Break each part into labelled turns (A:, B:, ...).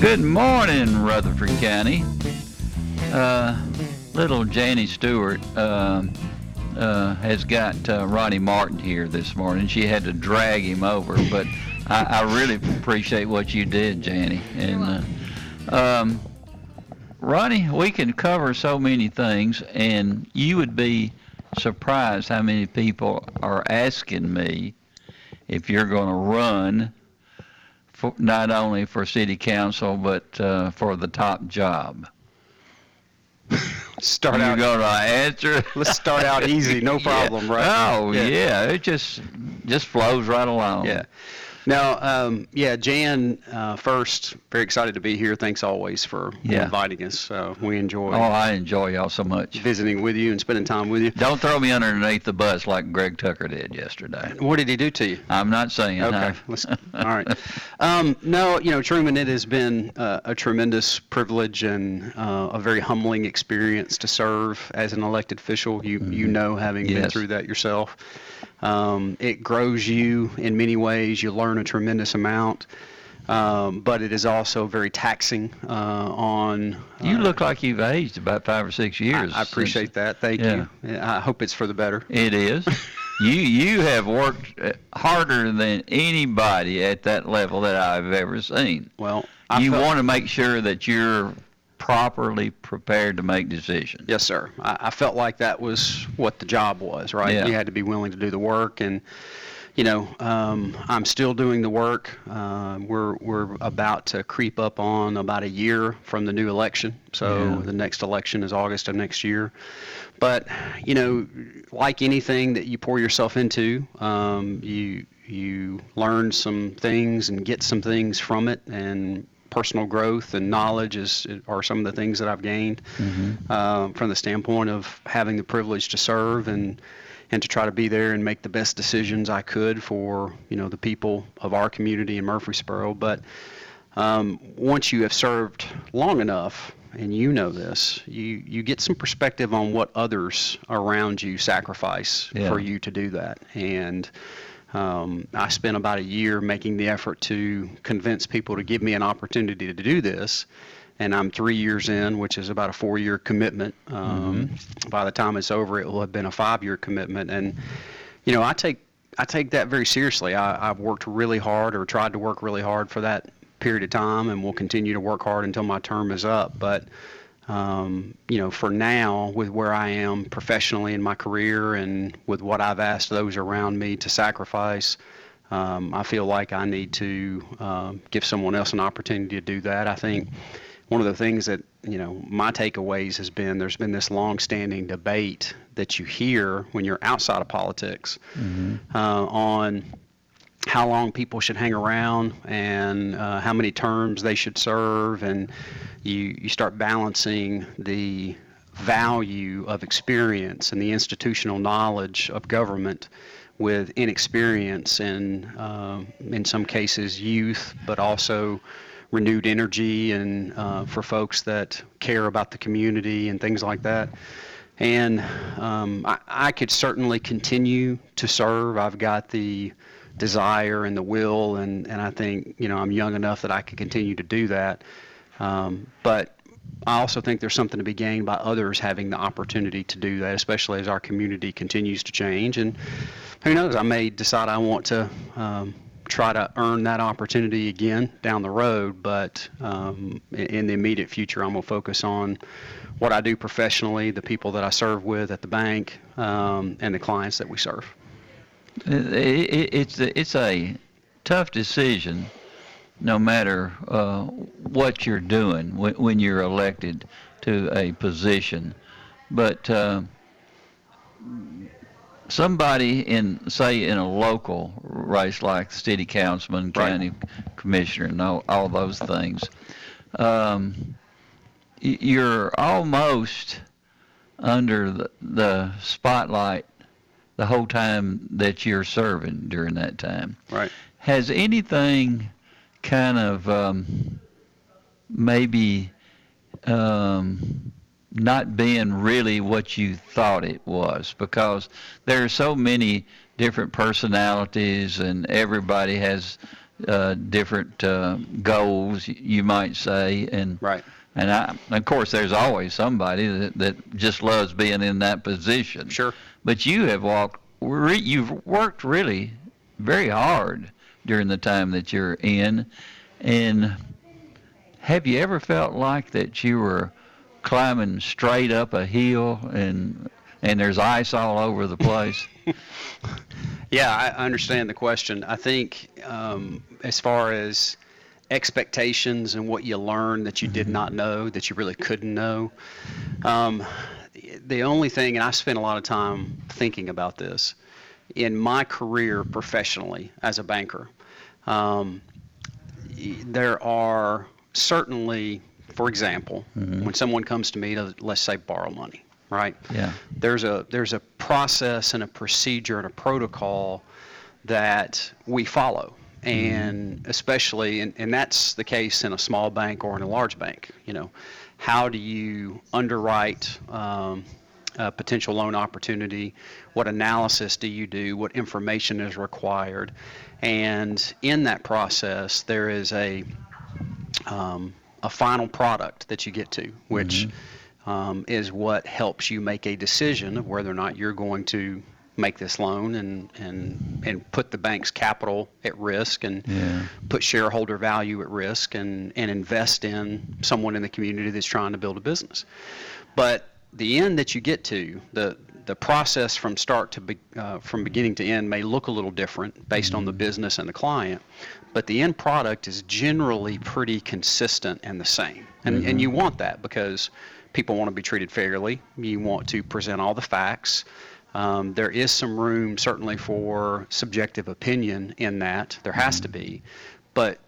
A: Good morning, Rutherford County. Uh, little Janie Stewart uh, uh, has got uh, Ronnie Martin here this morning. She had to drag him over, but I, I really appreciate what you did, Janie. And uh, um, Ronnie, we can cover so many things, and you would be surprised how many people are asking me if you're going to run for, not only for city council but uh, for the top job.
B: Start out.
A: going to answer.
B: Let's start out easy, no problem,
A: yeah.
B: right?
A: Oh yeah. it just just flows right along.
B: Yeah. Now, um, yeah, Jan, uh, first, very excited to be here. Thanks always for
A: Yeah.
B: inviting us. Uh, we enjoy
A: Oh, I enjoy y'all so much.
B: visiting with you and spending time with you.
A: Don't throw me underneath the bus like Greg Tucker did yesterday.
B: What did he do to you?
A: I'm not saying.
B: Okay, all right. Um, no, you know, Truman, it has been uh, a tremendous privilege and uh, a very humbling experience to serve as an elected official. You you know, having been through that yourself, um, it grows you in many ways. You learn a tremendous amount, um, but it is also very taxing uh, on.
A: you
B: uh,
A: look like you've aged about five or six years.
B: I, I appreciate that. Thank
A: Yeah.
B: you. I hope it's for the better.
A: It is. you you have worked uh, harder than anybody at that level that I've ever seen.
B: Well, I
A: you
B: felt-
A: want to make sure that you're properly prepared to make decisions.
B: Yes, sir. I, I felt like that was what the job was, right?
A: Yeah.
B: You had to be willing to do the work, and you know, um, I'm still doing the work. Uh, we're we're about to creep up on about a year from the new election, so
A: Yeah.
B: the next election is August of next year. But you know, like anything that you pour yourself into, um, you you learn some things and get some things from it, and personal growth and knowledge is are some of the things that I've gained um, from the standpoint of having the privilege to serve and and to try to be there and make the best decisions I could for you know the people of our community in Murfreesboro. But um, once you have served long enough, and you know this, you you get some perspective on what others around you sacrifice
A: Yeah.
B: for you to do that. And um, I spent about a year making the effort to convince people to give me an opportunity to do this. And I'm three years in, which is about a four year commitment. Um, By the time it's over, it will have been a five year commitment. And, you know, I take, I take that very seriously. I, I've worked really hard or tried to work really hard for that period of time and will continue to work hard until my term is up. But, um, you know, for now, with where I am professionally in my career and with what I've asked those around me to sacrifice, um, I feel like I need to um, give someone else an opportunity to do that. I think one of the things that you know my takeaways has been there's been this long-standing debate that you hear when you're outside of politics uh, on how long people should hang around and uh, how many terms they should serve, and you you start balancing the value of experience and the institutional knowledge of government with inexperience and um, in some cases youth, but also renewed energy and uh, for folks that care about the community and things like that. And um, I, I could certainly continue to serve. I've got the desire and the will, and, and I think you know I'm young enough that I can continue to do that. Um, but I also think there's something to be gained by others having the opportunity to do that, especially as our community continues to change. And who knows, I may decide I want to um, try to earn that opportunity again down the road. But um, in the immediate future, I'm going to focus on what I do professionally, the people that I serve with at the bank, um, and the clients that we serve.
A: It, it, it's a, it's a tough decision, no matter uh, what you're doing when, when, you're elected to a position. But uh, somebody in, say, in a local race like city councilman, county right. commissioner, and all, all those things, um, you're almost under the, the spotlight the whole time that you're serving during that time.
B: Right.
A: Has anything kind of um, maybe um, not being really what you thought it was? Because there are so many different personalities, and everybody has uh, different uh, goals, you might say, and
B: right.
A: And I, of course, there's always somebody that, that just loves being in that position.
B: Sure.
A: But you have walked, you've worked really very hard during the time that you're in. And have you ever felt like that you were climbing straight up a hill and and there's ice all over the place?
B: yeah, I understand the question. I think um, as far as expectations and what you learned that you did mm-hmm. not know that you really couldn't know. Um, the only thing, and I spent a lot of time thinking about this in my career professionally as a banker. Um, there are certainly, for example, mm-hmm. when someone comes to me to let's say borrow money, right?
A: Yeah.
B: There's a there's a process and a procedure and a protocol that we follow and especially and, and that's the case in a small bank or in a large bank you know. How do you underwrite um, a potential loan opportunity? What analysis do you do? What information is required? And in that process there is a um, a final product that you get to which mm-hmm. um, is what helps you make a decision of whether or not you're going to make this loan and and and put the bank's capital at risk and
A: yeah.
B: put shareholder value at risk and and invest in someone in the community that's trying to build a business. But the end that you get to the the process from start to be, uh, from beginning to end may look a little different based mm-hmm. on the mm-hmm. business and the client, but the end product is generally pretty consistent and the same. And mm-hmm. and you want that because people want to be treated fairly. You want to present all the facts. Um, there is some room, certainly, for subjective opinion in that. There has to be. But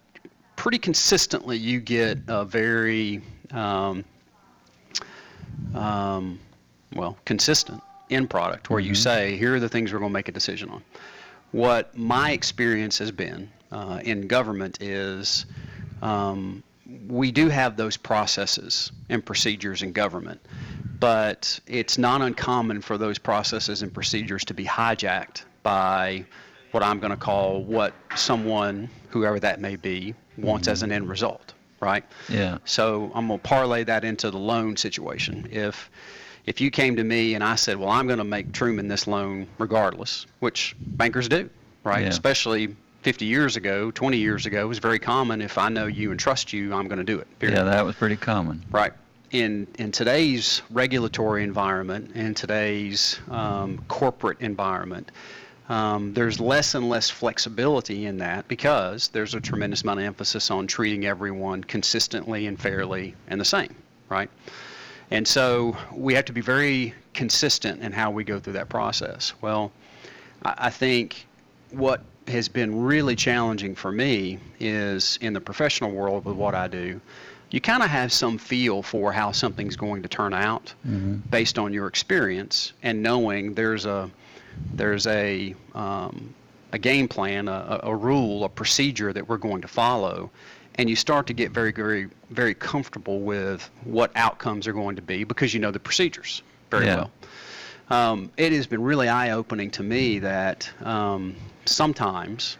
B: pretty consistently, you get a very, um, um, well, consistent end product where mm-hmm. you say, here are the things we're going to make a decision on. What my experience has been uh, in government is um, we do have those processes and procedures in government but it's not uncommon for those processes and procedures to be hijacked by what I'm going to call what someone, whoever that may be, wants mm-hmm. as an end result, right?
A: Yeah.
B: So I'm going to parlay that into the loan situation. If if you came to me and I said, "Well, I'm going to make Truman this loan regardless," which bankers do, right? Yeah. Especially 50 years ago, 20 years ago, it was very common. If I know you and trust you, I'm going to do it.
A: Period. Yeah, that was pretty common.
B: Right in in today's regulatory environment and today's um, corporate environment, um, there's less and less flexibility in that because there's a tremendous amount of emphasis on treating everyone consistently and fairly and the same, right? And so we have to be very consistent in how we go through that process. Well, I, I think what has been really challenging for me is in the professional world with what I do you kind of have some feel for how something's going to turn out mm-hmm. based on your experience and knowing there's a there's a um, a game plan, a, a rule, a procedure that we're going to follow, and you start to get very very very comfortable with what outcomes are going to be because you know the procedures very yeah. well. Um, it has been really eye opening to me that um, sometimes,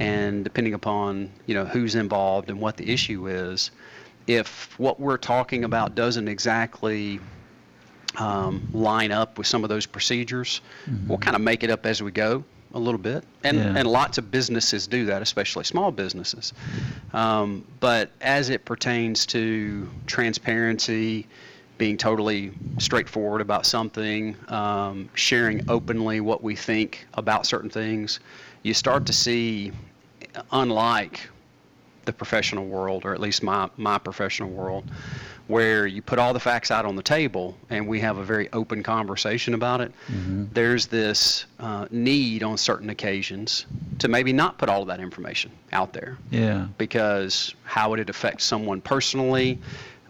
B: and depending upon you know who's involved and what the issue is if what we're talking about doesn't exactly um, line up with some of those procedures, mm-hmm. we'll kind of make it up as we go. a little bit, and
A: Yeah.
B: and lots of businesses do that, especially small businesses. Um, but as it pertains to transparency, being totally straightforward about something, um, sharing openly what we think about certain things, you start to see, unlike the professional world, or at least my, my professional world, where you put all the facts out on the table and we have a very open conversation about it. There's this uh, need on certain occasions to maybe not put all of that information out there
A: Yeah.
B: because how would it affect someone personally?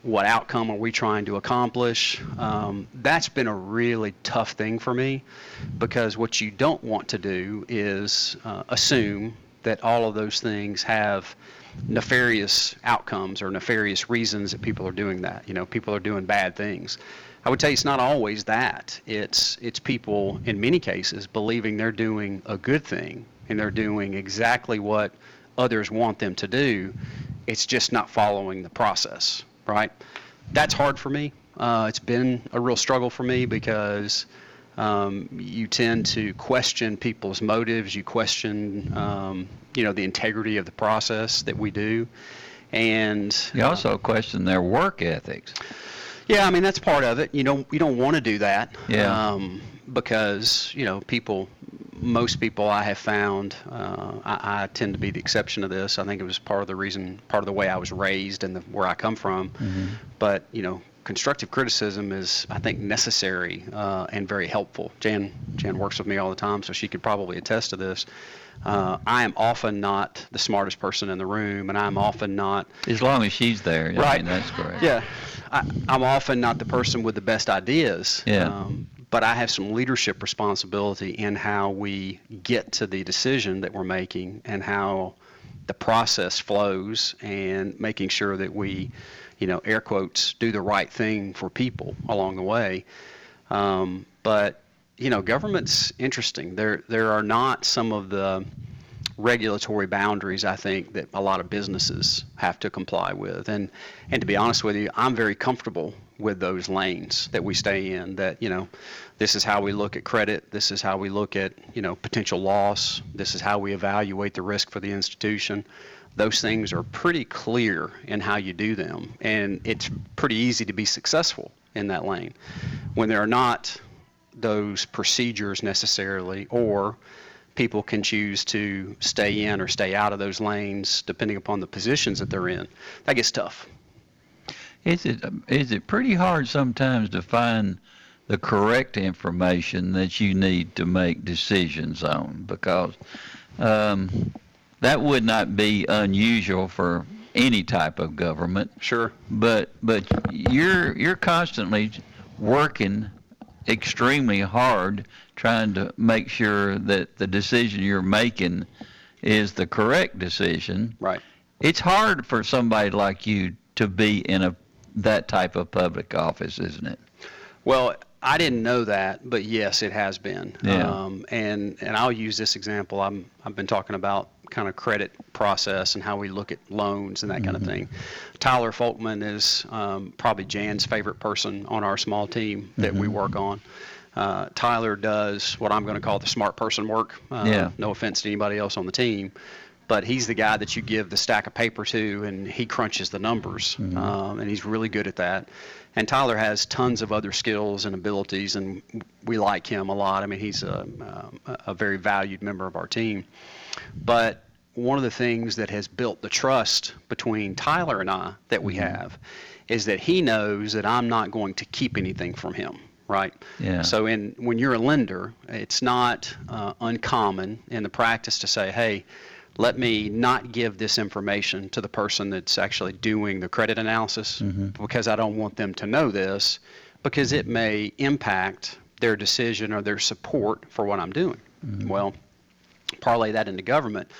B: What outcome are we trying to accomplish? Um, that's been a really tough thing for me because what you don't want to do is uh, assume that all of those things have nefarious outcomes or nefarious reasons that people are doing that. You know, people are doing bad things. I would tell you it's not always that. It's it's people in many cases believing they're doing a good thing and they're doing exactly what others want them to do. It's just not following the process, right? That's hard for me. Uh, it's been a real struggle for me because um, you tend to question people's motives. You question, um, you know, the integrity of the process that we do, and
A: You also question their work ethics.
B: yeah, I mean that's part of it. You don't you don't want to do that.
A: Yeah.
B: Um, because you know people, most people I have found, uh, I, I tend to be the exception to this. I think it was part of the reason, part of the way I was raised and the, where I come from. But you know, constructive criticism is I think necessary uh, and very helpful. Jan Jan works with me all the time, so she could probably attest to this. Uh, I am often not the smartest person in the room, and I'm often not
A: As long as she's there. I
B: Right.
A: mean, that's correct.
B: yeah, I, I'm often not the person with the best ideas.
A: Yeah.
B: Um, but I have some leadership responsibility in how we get to the decision that we're making and how the process flows and making sure that we, you know, air quotes, do the right thing for people along the way. Um, but you know, government's interesting. There there are not some of the regulatory boundaries I think that a lot of businesses have to comply with. And and to be honest with you, I'm very comfortable with those lanes that we stay in that, you know, this is how we look at credit, this is how we look at, you know, potential loss, this is how we evaluate the risk for the institution. Those things are pretty clear in how you do them, and it's pretty easy to be successful in that lane. When there are not those procedures necessarily, or people can choose to stay in or stay out of those lanes depending upon the positions that they're in. That gets tough.
A: Is it is it pretty hard sometimes to find the correct information that you need to make decisions on? Because um, that would not be unusual for any type of government.
B: Sure.
A: But but you're you're constantly working extremely hard trying to make sure that the decision you're making is the correct decision.
B: Right.
A: It's hard for somebody like you to be in a that type of public office, isn't it?
B: Well, I didn't know that, but yes, it has been.
A: Yeah.
B: Um, and and I'll use this example. I'm I've been talking about kind of credit process and how we look at loans and that kind of thing. Tyler Folkman is um, probably Jan's favorite person on our small team that we work on. Uh, Tyler does what I'm going to call the smart person work. Uh,
A: Yeah.
B: No offense to anybody else on the team, but he's the guy that you give the stack of paper to, and he crunches the numbers, um, and he's really good at that. And Tyler has tons of other skills and abilities, and we like him a lot. I mean, he's a, um, a a very valued member of our team. But one of the things that has built the trust between Tyler and I that we mm-hmm. have is that he knows that I'm not going to keep anything from him, right?
A: Yeah.
B: So in when you're a lender, it's not uh, uncommon in the practice to say, hey, let me not give this information to the person that's actually doing the credit analysis mm-hmm. because I don't want them to know this because it mm-hmm. may impact their decision or their support for what I'm doing. Well, parlay that into government,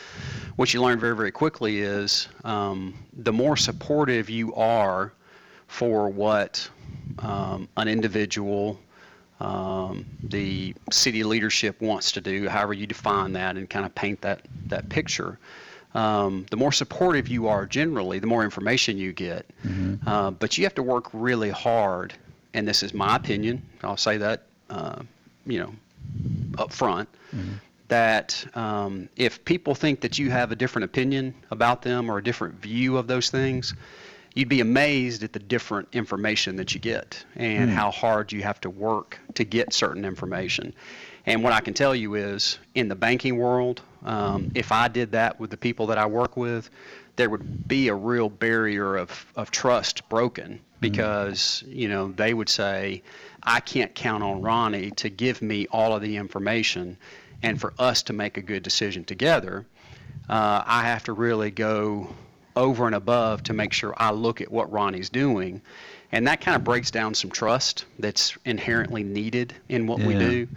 B: what you learn very, very quickly is um, the more supportive you are for what um, an individual, um, the city leadership wants to do, however you define that and kind of paint that, that picture, um, the more supportive you are generally, the more information you get. Uh, but you have to work really hard, and this is my opinion, I'll say that, uh, you know, up front that um, if people think that you have a different opinion about them or a different view of those things, you'd be amazed at the different information that you get and how hard you have to work to get certain information. And what I can tell you is, in the banking world, um, if I did that with the people that I work with, there would be a real barrier of, of trust broken because you know they would say, I can't count on Ronnie to give me all of the information, and for us to make a good decision together, uh, I have to really go over and above to make sure I look at what Ronnie's doing. And that kind of breaks down some trust that's inherently needed in what we do.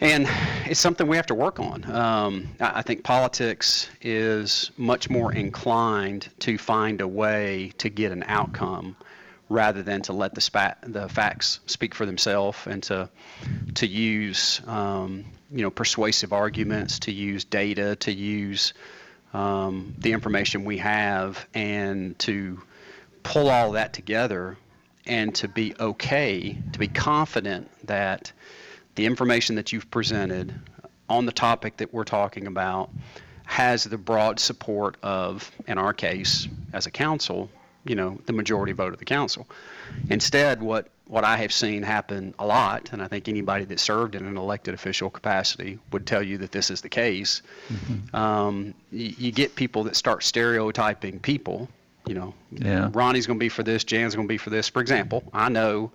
B: And it's something we have to work on. Um, I I think politics is much more inclined to find a way to get an outcome rather than to let the, spa- the facts speak for themselves and to, to use um, you know, persuasive arguments, to use data, to use um, the information we have, and to pull all that together and to be okay, to be confident that the information that you've presented on the topic that we're talking about has the broad support of, in our case, as a council, you know, the majority vote of the council. Instead, what, what I have seen happen a lot, and I think anybody that served in an elected official capacity would tell you that this is the case, um, you, you get people that start stereotyping people. You know,
A: Yeah.
B: Ronnie's going to be for this, Jan's going to be for this. For example, I know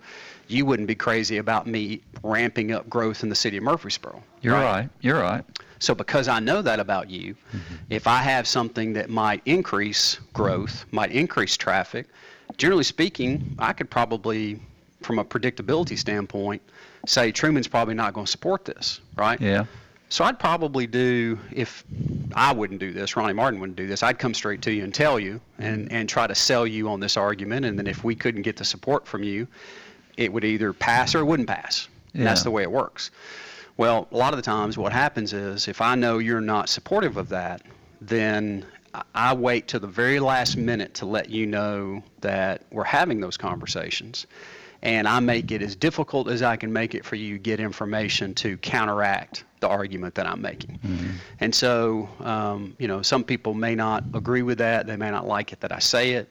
B: you wouldn't be crazy about me ramping up growth in the city of Murfreesboro.
A: You're right. You're right.
B: So because I know that about you, mm-hmm. if I have something that might increase growth, might increase traffic, generally speaking, I could probably, from a predictability standpoint, say Truman's probably not going to support this, right?
A: Yeah.
B: So I'd probably do if I wouldn't do this, Ronnie Martin wouldn't do this. I'd come straight to you and tell you and and try to sell you on this argument, and then if we couldn't get the support from you, it would either pass or it wouldn't pass. And That's the way it works. Well, a lot of the times what happens is if I know you're not supportive of that, then I- wait till the very last minute to let you know that we're having those conversations. And I make it as difficult as I can make it for you to get information to counteract the argument that I'm making. And so, um, you know, some people may not agree with that. They may not like it that I say it,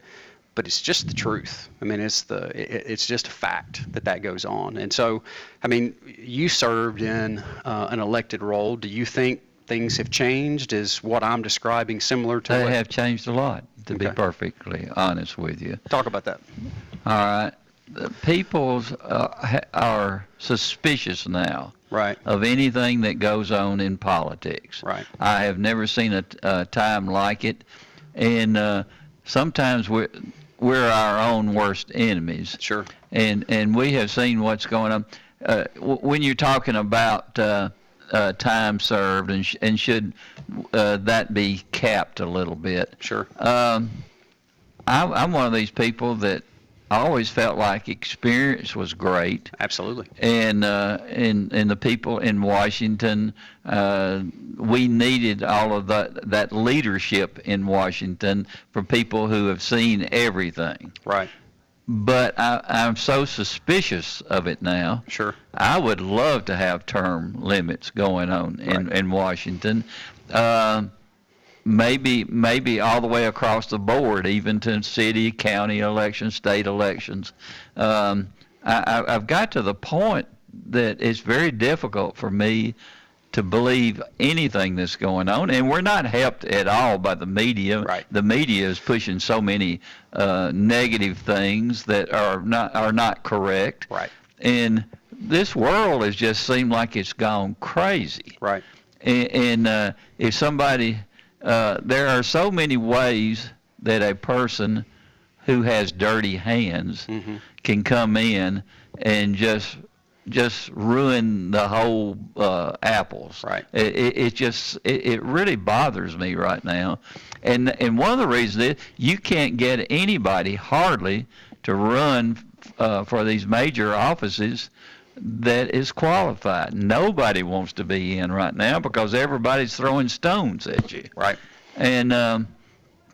B: but it's just the truth. I mean, it's the it, it's just a fact that that goes on. And so, I mean, you served in uh, an elected role. Do you think things have changed? Is what I'm describing similar to
A: They
B: what?
A: have changed a lot, to be perfectly honest with you.
B: Talk about that.
A: All right. The people's uh, ha- are suspicious now
B: Right.
A: of anything that goes on in politics.
B: Right.
A: I have never seen a time like it, and uh, sometimes we're we're our own worst enemies.
B: Sure.
A: And and we have seen what's going on. Uh, w- when you're talking about uh, uh, time served and sh- and should uh, that be capped a little bit?
B: Sure.
A: Um, I'm, I'm one of these people that I always felt like experience was great,
B: Absolutely.
A: and uh, and and the people in Washington, uh, we needed all of that that leadership in Washington from people who have seen everything.
B: Right.
A: But I, I'm so suspicious of it now.
B: Sure.
A: I would love to have term limits going on in,
B: Right.
A: in Washington. Um maybe maybe all the way across the board, even to city, county elections, state elections. Um, I, I've got to the point that it's very difficult for me to believe anything that's going on, and we're not helped at all by the media.
B: Right.
A: The media is pushing so many uh, negative things that are not are not correct.
B: Right.
A: And this world has just seemed like it's gone crazy.
B: Right.
A: And, and uh, if somebody, uh, there are so many ways that a person who has dirty hands
B: Mm-hmm.
A: can come in and just just ruin the whole uh, apples.
B: Right.
A: It, it, it just it, it really bothers me right now, and and one of the reasons is you can't get anybody hardly to run uh, for these major offices that is qualified. Nobody wants to be in right now because everybody's throwing stones at you.
B: Right.
A: And um,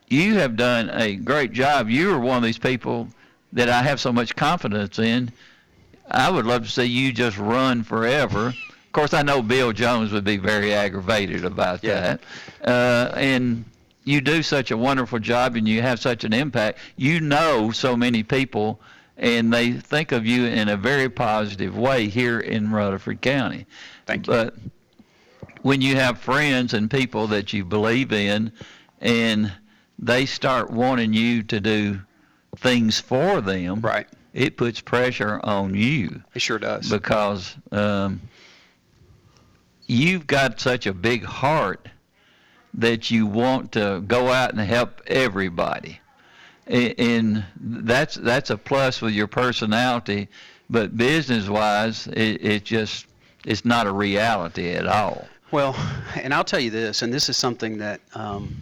A: you have done a great job. You are one of these people that I have so much confidence in. I would love to see you just run forever Of course, I know Bill Jones would be very aggravated about
B: Yeah.
A: that. Uh, and you do such a wonderful job and you have such an impact. You know so many people, and they think of you in a very positive way here in Rutherford County.
B: Thank you.
A: But when you have friends and people that you believe in, and they start wanting you to do things for them,
B: Right.
A: it puts pressure on you
B: It sure does.
A: because um, you've got such a big heart that you want to go out and help everybody, and that's that's a plus with your personality. But business-wise, it, it just it's not a reality at all.
B: Well, and I'll tell you this, and this is something that um,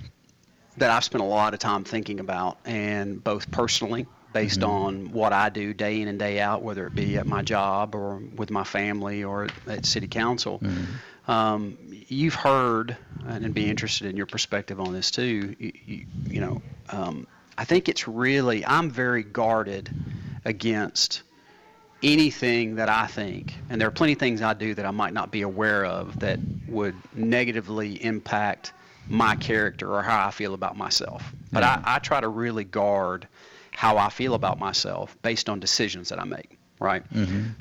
B: that I've spent a lot of time thinking about, and both personally, based on what I do day in and day out, whether it be at my job or with my family or at, city council. Um, you've heard, and I'd be interested in your perspective on this too. You, you, you know, um, I think it's really I'm very guarded against anything that I think, and there are plenty of things I do that I might not be aware of that would negatively impact my character or how I feel about myself. But. I, I try to really guard how I feel about myself based on decisions that I make, right?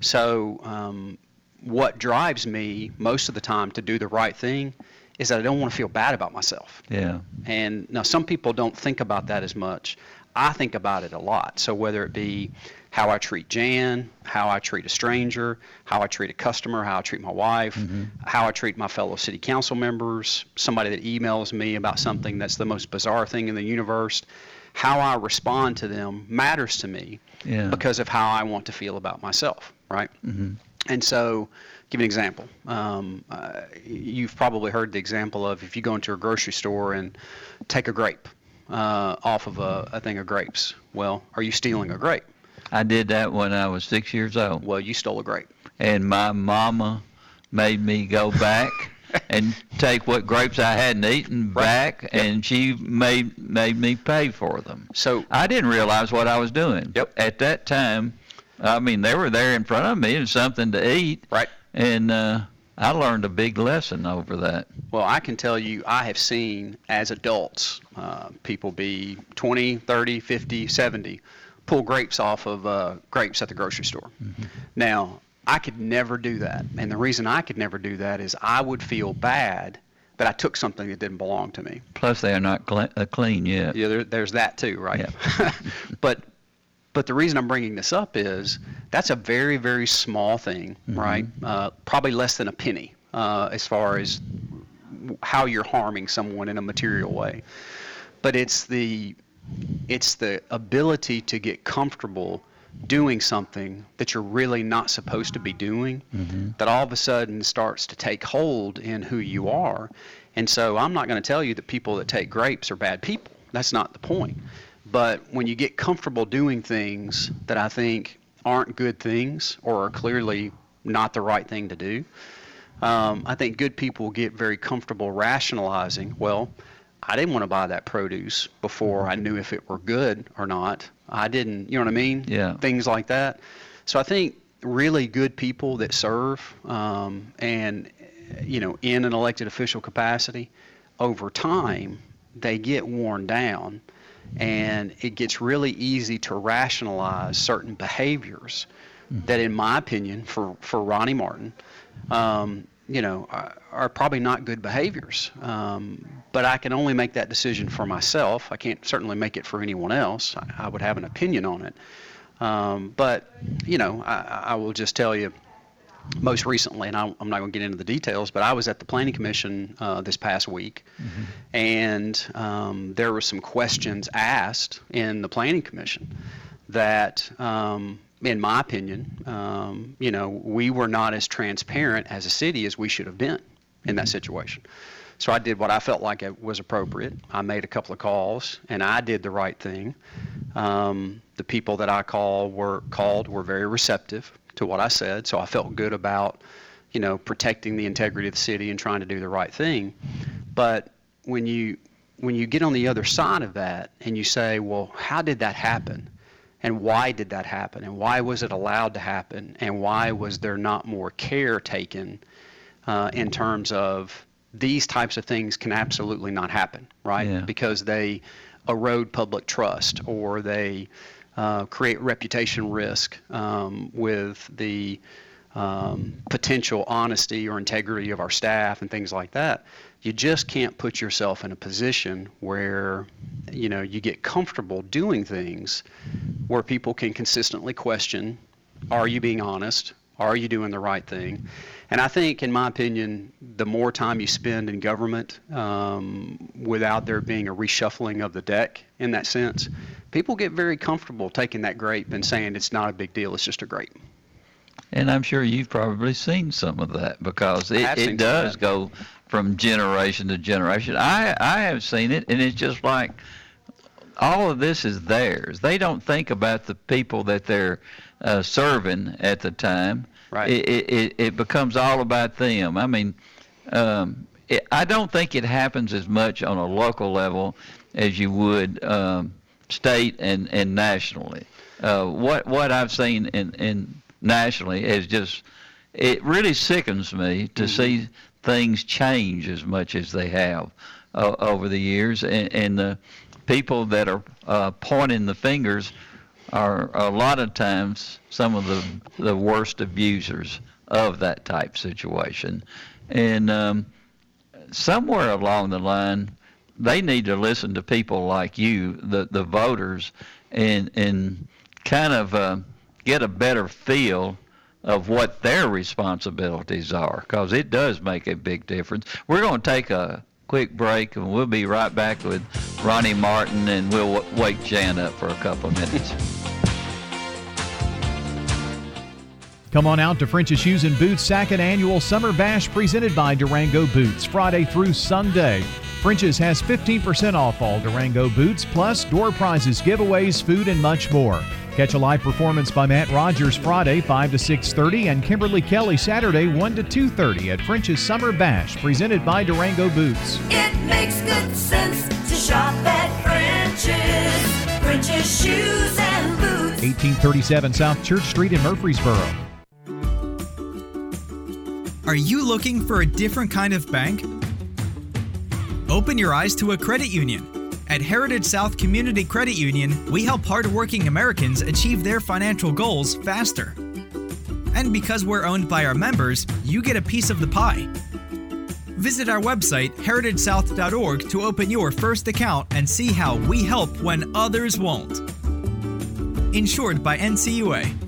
B: So, um, what drives me most of the time to do the right thing is that I don't want to feel bad about myself.
A: Yeah.
B: And now some people don't think about that as much. I think about it a lot. So whether it be how I treat Jan, how I treat a stranger, how I treat a customer, how I treat my wife, how I treat my fellow city council members, somebody that emails me about something that's the most bizarre thing in the universe, how I respond to them matters to me
A: Yeah.
B: because of how I want to feel about myself, right?
A: hmm
B: And so, give an example. Um, uh, you've probably heard the example of if you go into a grocery store and take a grape uh, off of a, a thing of grapes. Well, are you stealing a grape?
A: I did that when I was six years old.
B: Well, you stole a grape.
A: and my mama made me go back and take what grapes I hadn't eaten
B: Right.
A: back, and she made made me pay for them.
B: So,
A: I didn't realize what I was doing.
B: Yep.
A: At that time, I mean, they were there in front of me and something to eat,
B: right.
A: and uh, I learned a big lesson over that.
B: Well, I can tell you, I have seen as adults uh, people be 20, 30, 50, 70 pull grapes off of uh, grapes at the grocery store. Now, I could never do that. And the reason I could never do that is I would feel bad that I took something that didn't belong to me.
A: Plus, they are not cle uh, clean yet.
B: Yeah, there, there's that too, right? Yeah. but but the reason I'm bringing this up is that's a very very small thing, right? Uh, probably less than a penny uh, as far as how you're harming someone in a material way. But it's the it's the ability to get comfortable doing something that you're really not supposed to be doing that all of a sudden starts to take hold in who you are. And so I'm not going to tell you that people that take grapes are bad people. That's not the point. But when you get comfortable doing things that I think aren't good things or are clearly not the right thing to do, um, I think good people get very comfortable rationalizing, well, I didn't want to buy that produce before I knew if it were good or not. I didn't, you know what I mean?
A: Yeah.
B: Things like that. So I think really good people that serve um, and, you know, in an elected official capacity, over time, they get worn down and it gets really easy to rationalize certain behaviors that, in my opinion, for, for Ronnie Martin, um, you know, are, are probably not good behaviors. Um, but I can only make that decision for myself. I can't certainly make it for anyone else. I, I would have an opinion on it. Um, but, you know, I, I will just tell you, most recently, and I, I'm not going to get into the details, but I was at the Planning Commission uh, this past week, and um, there were some questions asked in the Planning Commission that, um, in my opinion, um, you know, we were not as transparent as a city as we should have been in that situation. So I did what I felt like it was appropriate. I made a couple of calls, and I did the right thing. Um, the people that I call were called were very receptive to what I said, so I felt good about, you know, protecting the integrity of the city and trying to do the right thing. But when you when you get on the other side of that and you say, well, how did that happen? And why did that happen? And why was it allowed to happen? And why was there not more care taken uh, in terms of these types of things can absolutely not happen, right?
A: Yeah.
B: Because they erode public trust or they uh, create reputation risk um, with the um, potential honesty or integrity of our staff and things like that. You just can't put yourself in a position where you know you get comfortable doing things where people can consistently question, are you being honest? Are you doing the right thing? And I think, in my opinion, the more time you spend in government um, without there being a reshuffling of the deck in that sense, people get very comfortable taking that grape and saying it's not a big deal, it's just a grape.
A: And I'm sure you've probably seen some of that because it,
B: have seen some
A: it does go from generation to generation. I I have seen it, and it's just like all of this is theirs. They don't think about the people that they're uh, serving at the time.
B: Right.
A: It, it, it, it becomes all about them. I mean, um, it, I don't think it happens as much on a local level as you would um, state and, and nationally. Uh, what what I've seen in, in nationally is just it really sickens me to see things change as much as they have uh, over the years, and, and the people that are uh, pointing the fingers are a lot of times some of the the worst abusers of that type situation, and um, somewhere along the line, they need to listen to people like you, the the voters, and and kind of uh, get a better feel of what their responsibilities are, because it does make a big difference. We're going to take a quick break, and we'll be right back with Ronnie Martin, and we'll w- wake Jan up for a couple of minutes.
C: Come on out to French's Shoes and Boots second annual summer bash presented by Durango Boots, Friday through Sunday. French's has 15% off all Durango boots, plus door prizes, giveaways, food, and much more. Catch a live performance by Matt Rogers Friday 5 to 6:30 and Kimberly Kelly Saturday 1 to 2:30 at French's Summer Bash presented by Durango Boots.
D: It makes good sense to shop at French's. French's shoes and boots.
C: 1837 South Church Street in Murfreesboro.
E: Are you looking for a different kind of bank? Open your eyes to a credit union. At Heritage South Community Credit Union, we help hardworking Americans achieve their financial goals faster. And because we're owned by our members, you get a piece of the pie. Visit our website, heritagesouth.org, to open your first account and see how we help when others won't. Insured by NCUA.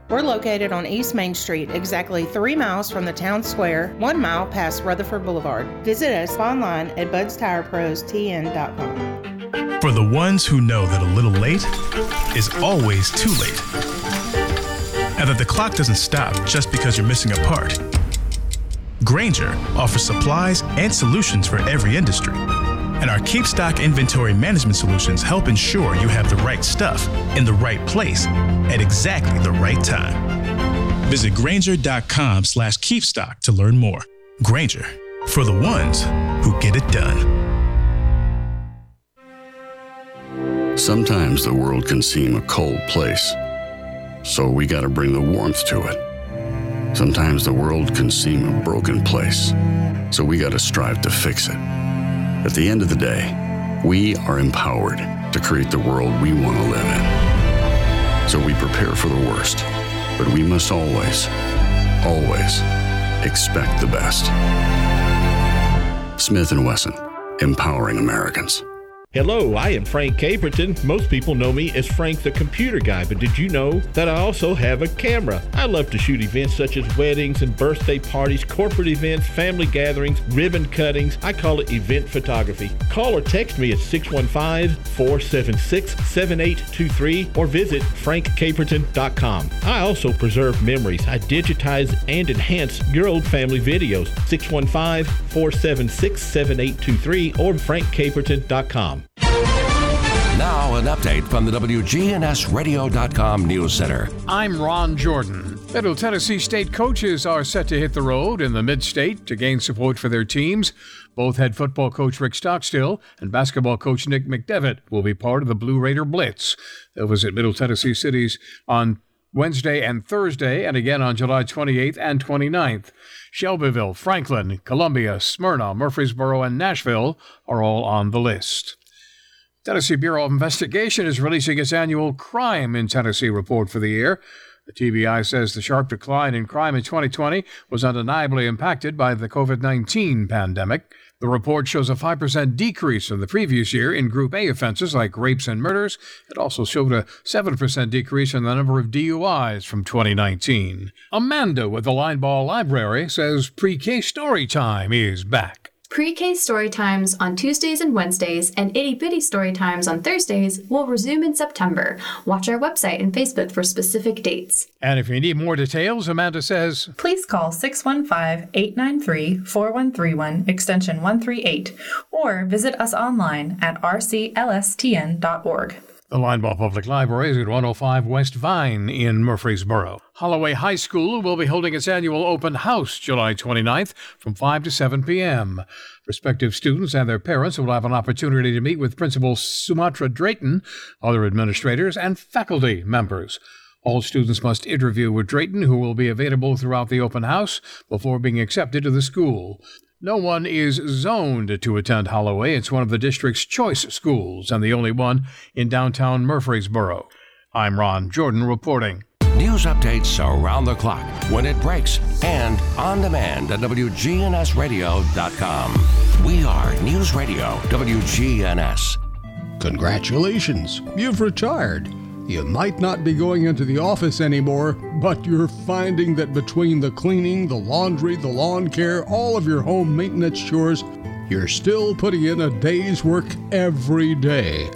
F: We're located on East Main Street, exactly three miles from the town square, one mile past Rutherford Boulevard. Visit us online at budstirepros.tn.com.
G: For the ones who know that a little late is always too late, and that the clock doesn't stop just because you're missing a part, Grainger offers supplies and solutions for every industry. And our Keep Stock Inventory Management solutions help ensure you have the right stuff in the right place at exactly the right time. Visit Grainger.com slash keepstock to learn more. Grainger, for the ones who get it done.
H: Sometimes the world can seem a cold place, so we gotta bring the warmth to it. Sometimes the world can seem a broken place, so we gotta strive to fix it. At the end of the day, we are empowered to create the world we want to live in. So we prepare for the worst, but we must always, always expect the best. Smith & Wesson, empowering Americans.
I: Hello, I am Frank Caperton. Most people know me as Frank the Computer Guy, but did you know that I also have a camera? I love to shoot events such as weddings and birthday parties, corporate events, family gatherings, ribbon cuttings. I call it event photography. Call or text me at 615-476-7823 or visit frankcaperton.com. I also preserve memories. I digitize and enhance your old family videos. 615-476-7823 or frankcaperton.com.
J: Now, an update from the WGNSradio.com News Center.
K: I'm Ron Jordan. Middle Tennessee State coaches are set to hit the road in the mid state to gain support for their teams. Both head football coach Rick Stockstill and basketball coach Nick McDevitt will be part of the Blue Raider Blitz. They'll visit Middle Tennessee cities on Wednesday and Thursday, and again on July 28th and 29th. Shelbyville, Franklin, Columbia, Smyrna, Murfreesboro, and Nashville are all on the list. Tennessee Bureau of Investigation is releasing its annual Crime in Tennessee report for the year. The TBI says the sharp decline in crime in 2020 was undeniably impacted by the COVID 19 pandemic. The report shows a 5% decrease from the previous year in Group A offenses like rapes and murders. It also showed a 7% decrease in the number of DUIs from 2019. Amanda with the Linebaugh Library says pre K story time is back.
L: Pre-K story times on Tuesdays and Wednesdays and itty bitty story times on Thursdays will resume in September. Watch our website and Facebook for specific dates.
K: And if you need more details, Amanda says,
M: Please call 615 893 4131 extension 138 or visit us online at rclstn.org.
K: The Linebaugh Public Library is at 105 West Vine in Murfreesboro. Holloway High School will be holding its annual open house July 29th from 5 to 7 p.m. Prospective students and their parents will have an opportunity to meet with Principal Sumatra Drayton, other administrators, and faculty members. All students must interview with Drayton, who will be available throughout the open house before being accepted to the school. No one is zoned to attend Holloway. It's one of the district's choice schools and the only one in downtown Murfreesboro. I'm Ron Jordan reporting.
J: News updates around the clock, when it breaks, and on demand at WGNSradio.com. We are News Radio WGNS.
N: Congratulations, you've retired. You might not be going into the office anymore, but you're finding that between the cleaning, the laundry, the lawn care, all of your home maintenance chores, you're still putting in a day's work every day.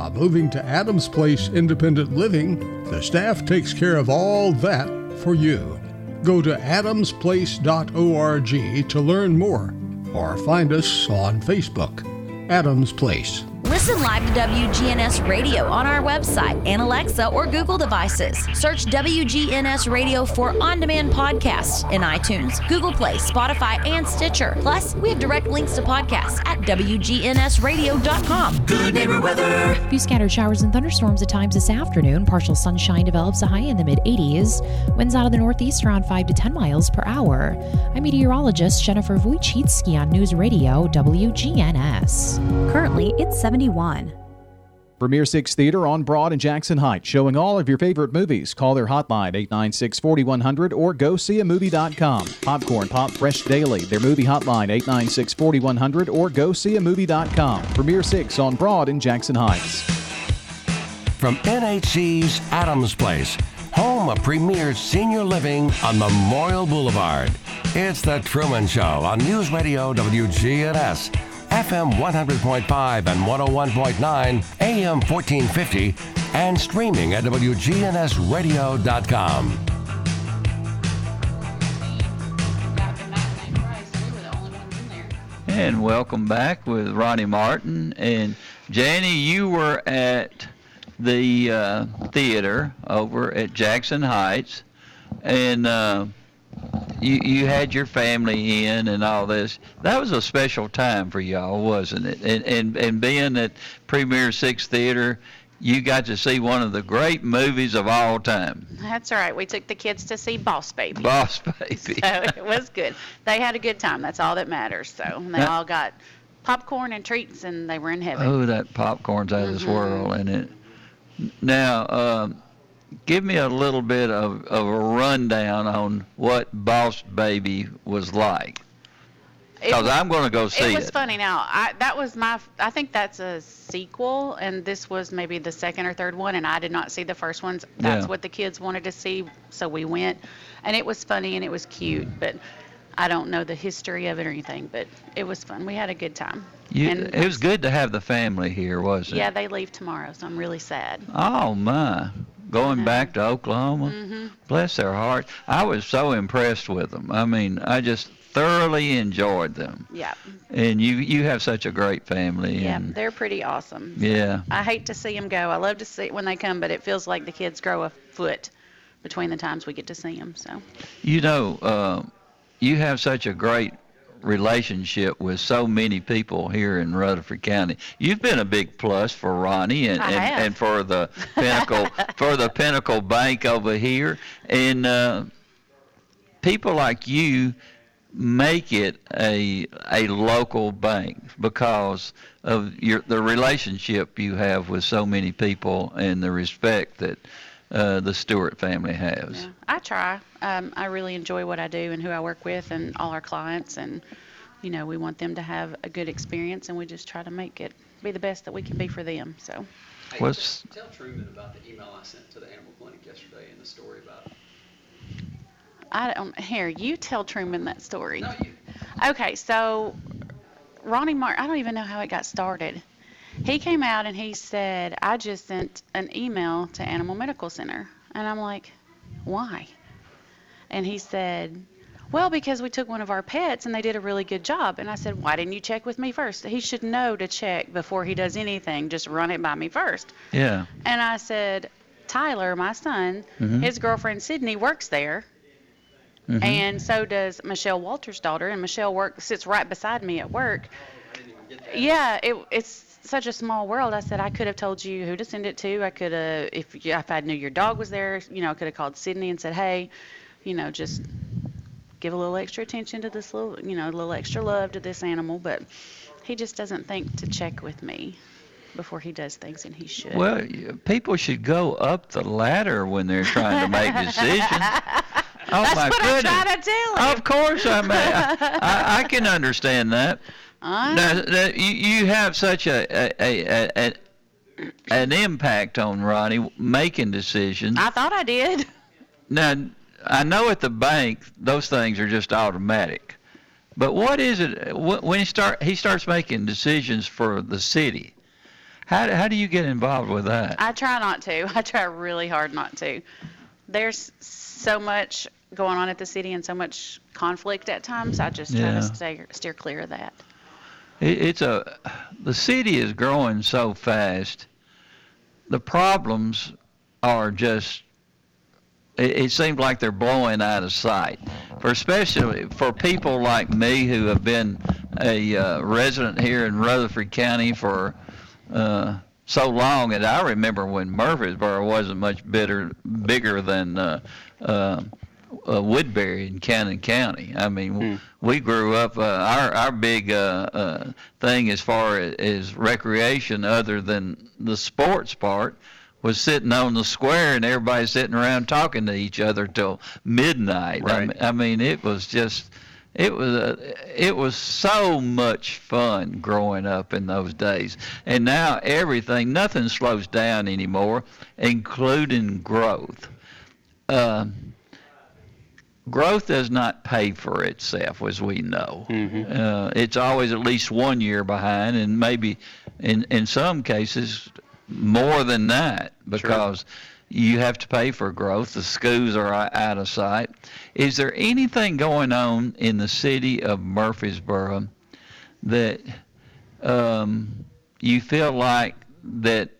N: By moving to Adams Place Independent Living, the staff takes care of all that for you. Go to adamsplace.org to learn more or find us on Facebook. Adams Place.
O: Listen live to WGNS Radio on our website and Alexa or Google devices. Search WGNS Radio for on demand podcasts in iTunes, Google Play, Spotify, and Stitcher. Plus, we have direct links to podcasts at WGNSradio.com.
D: Good neighbor weather.
P: Few scattered showers and thunderstorms at times this afternoon. Partial sunshine develops a high in the mid 80s. Winds out of the northeast around 5 to 10 miles per hour. I'm meteorologist Jennifer Wojcicki on News Radio WGNS.
Q: Currently, it's 71.
C: Premier Six Theater on Broad and Jackson Heights, showing all of your favorite movies. Call their hotline 896 4100 or go see a movie.com. Popcorn Pop Fresh Daily, their movie hotline 896 4100 or go see a movie.com. Premier Six on Broad and Jackson Heights.
J: From NHC's Adams Place, home of premier senior living on Memorial Boulevard. It's The Truman Show on News Radio WGNS. FM 100.5 and 101.9, AM 1450, and streaming at WGNSradio.com.
A: And welcome back with Ronnie Martin. And Janie, you were at the uh, theater over at Jackson Heights, and uh, you you had your family in and all this. That was a special time for y'all, wasn't it? And and and being at Premier Six Theater, you got to see one of the great movies of all time,
R: That's right. We took the kids to see Boss Baby.
A: Boss Baby.
R: So it was good. They had a good time. That's all that matters. So and they
A: Now-
R: all got popcorn and treats, and they were in heaven.
A: Oh, that popcorn's out of this
R: Mhm.
A: world, and it. Now, um, give me a little bit of, of a rundown on what Boss Baby was like, because I'm going to go see
R: it
A: it.
R: was funny. Now, I that was my. I think that's a sequel, and this was maybe the second or third one, and I did not see the first ones. That's
A: Yeah.
R: what the kids wanted to see, so we went, and it was funny and it was cute, mm. but I don't know the history of it or anything, but it was fun. We had a good time.
A: You,
R: and
A: it was good to have the family here, wasn't it?
R: yeah, they leave tomorrow, so I'm really sad.
A: Oh my, going back to Oklahoma.
R: Mhm.
A: Bless their heart. I was so impressed with them. I mean, I just thoroughly enjoyed them.
R: Yeah.
A: And you you have such a great family.
R: Yeah,
A: And
R: they're pretty awesome.
A: yeah.
R: I hate to see them go. I love to see it when they come, but it feels like the kids grow a foot between the times we get to see them. So
A: You know, uh, you have such a great relationship with so many people here in Rutherford County. You've been a big plus for Ronnie and, and, and for the Pinnacle for the Pinnacle Bank over here. And uh, people like you make it a a local bank because of your the relationship you have with so many people and the respect that uh, the Stewart family has.
R: I try. Um, I really enjoy what I do and who I work with and all our clients. And, you know, we want them to have a good experience and we just try to make it be the best that we can be for them. So
A: What's
B: Tell Truman about the email I sent to the animal clinic yesterday and the story about it.
R: I don't, here, you tell Truman that story. Okay, so Ronnie Martin, I don't even know how it got started. He came out and he said, I just sent an email to Animal Medical Center. And I'm like, why? And he said, well, because we took one of our pets and they did a really good job. And I said, why didn't you check with me first? He should know to check before he does anything. Just run it by me first.
A: yeah.
R: And I said, Tyler, my son,
A: Mhm.
R: his girlfriend Sydney works there.
A: Mhm.
R: And so does Michelle Walters' daughter, and Michelle work sits right beside me at work. Yeah, it, it's such a small world. I said I could have told you who to send it to. I could have, if you- if I knew your dog was there, you know, I could have called Sydney and said, hey, you know, just give a little extra attention to this little, you know, a little extra love to this animal. But he just doesn't think to check with me before he does things, and he should.
A: Well, people should go up the ladder when they're trying to make decisions. Oh
R: That's
A: my
R: what
A: goodness!
R: I'm trying to tell him.
A: Of course, I may. I, I, I can understand that.
R: I
A: you, you have such a, a, a, a, an impact on Ronnie making decisions.
R: I thought I did.
A: Now, I know at the bank those things are just automatic. But what is it when he start he starts making decisions for the city? How do- how do you get involved with that?
R: I try not to. I try really hard not to. There's so much going on at the city and so much conflict at times. I just try
A: Yeah.
R: to stay steer clear of that.
A: It, it's a the city is growing so fast. The problems are just. It, it seems like they're blowing out of sight. For especially for people like me who have been a uh, resident here in Rutherford County for uh, so long, and I remember when Murfreesboro wasn't much bitter, bigger than uh, uh, Woodbury in Cannon County. I mean, w we grew up. Uh, our our big uh, uh, thing as far as, as recreation, other than the sports part, was sitting on the square and everybody sitting around talking to each other till midnight. I,
B: Right.
A: mean, I mean, it was just. It was uh, it was so much fun growing up in those days, and now everything nothing slows down anymore, including growth. Um, growth does not pay for itself, as we know. Uh, it's always at least one year behind, and maybe in in some cases more than that, because you have to pay for growth. The schools are out of sight. Is there anything going on in the city of Murfreesboro that um, you feel like that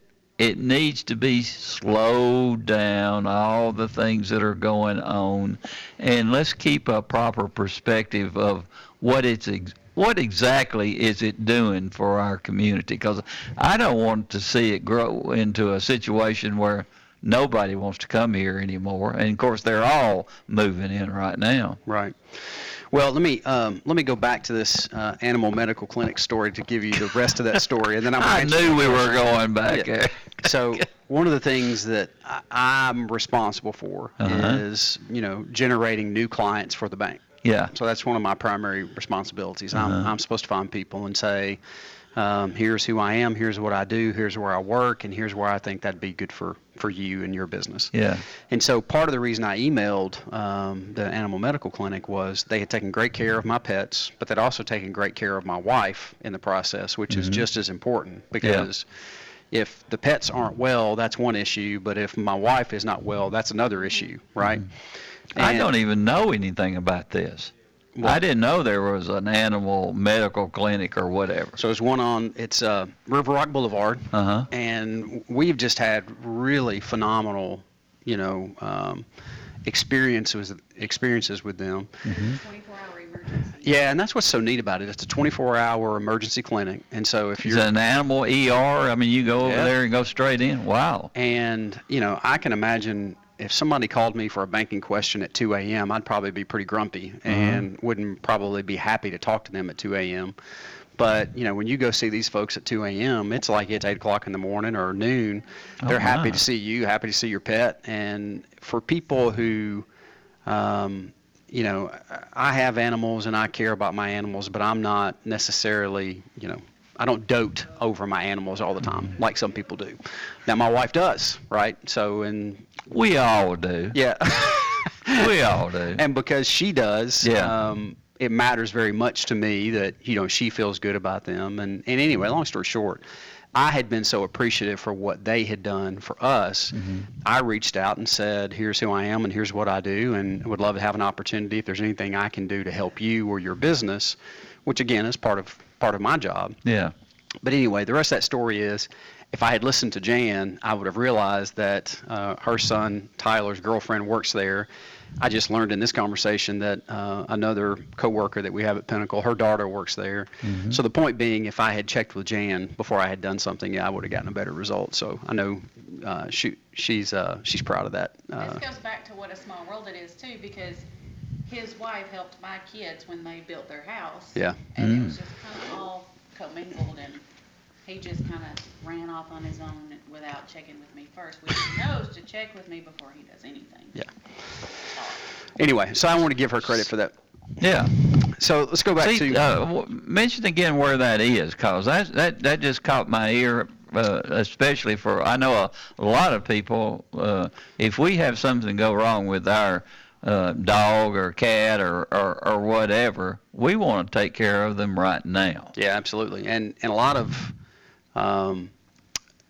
A: it needs to be slowed down all the things that are going on and let's keep a proper perspective of what it's ex- what exactly is it doing for our community because i don't want to see it grow into a situation where nobody wants to come here anymore and of course they're all moving in right now
B: Right. Well, let me um, let me go back to this uh, animal medical clinic story to give you the rest of that story, and then I'm.
A: I knew we were going back there.
B: So one of the things that I'm responsible for
A: Uh-huh.
B: is you know generating new clients for the bank.
A: Yeah.
B: So that's one of my primary responsibilities. I'm,
A: Uh-huh.
B: I'm supposed to find people and say, um, here's who I am, here's what I do, here's where I work, and here's where I think that'd be good for, for you and your business.
A: yeah
B: And so part of the reason I emailed um, the animal medical clinic was they had taken great care of my pets, but they'd also taken great care of my wife in the process, which is
A: Mhm.
B: just as important because if the pets aren't well, that's one issue, but if my wife is not well, that's another issue, right?
A: I
B: And-
A: don't even know anything about this. I didn't know there was an animal medical clinic or whatever.
B: So there's one on it's uh, River Rock Boulevard,
A: Uh-huh.
B: and we've just had really phenomenal, you know, um, experiences experiences with them. Yeah, and that's what's so neat about it. It's a 24-hour emergency clinic, and so if you're
A: an animal ER? I mean, you go over
B: Yeah.
A: there and go straight in. Wow.
B: And, you know, I can imagine if somebody called me for a banking question at 2 a.m., I'd probably be pretty grumpy and wouldn't probably be happy to talk to them at 2 a.m. But, you know, when you go see these folks at 2 a.m., it's like it's 8 o'clock in the morning or noon. They're
A: Oh,
B: happy to see you, happy to see your pet. And for people who, um, you know, I have animals and I care about my animals, but I'm not necessarily, you know, I don't dote over my animals all the time like some people do. Now my wife does, right? So and
A: we all do.
B: Yeah.
A: we all do.
B: And because she does,
A: Yeah.
B: um, it matters very much to me that you know she feels good about them. And and anyway, long story short, I had been so appreciative for what they had done for us. I reached out and said, "Here's who I am, and here's what I do, and would love to have an opportunity if there's anything I can do to help you or your business." Which again is part of part of my job.
A: Yeah.
B: But anyway, the rest of that story is if I had listened to Jan, I would have realized that uh, her son, Tyler's girlfriend, works there. I just learned in this conversation that uh, another coworker that we have at Pinnacle, her daughter works there.
A: Mm-hmm.
B: So the point being, if I had checked with Jan before I had done something, yeah, I would have gotten a better result. So I know uh, she, she's uh, she's proud of that. Uh,
R: This goes back to what a small world it is too, because his wife helped my kids when they built their house.
B: yeah.
R: And it was just kind of all commingled, and he just kind of ran off on his own without checking with me first, which he knows to check with me before he does anything.
B: Yeah. Anyway, so I want to give her credit for that.
A: Yeah.
B: So let's go back
A: See,
B: to.
A: uh, w- mention again where that is, cause that that that just caught my ear, uh, especially for I know a, a lot of people. Uh, if we have something go wrong with our uh, dog or cat or, or or whatever, we want to take care of them right now.
B: Yeah, absolutely. And and a lot of um,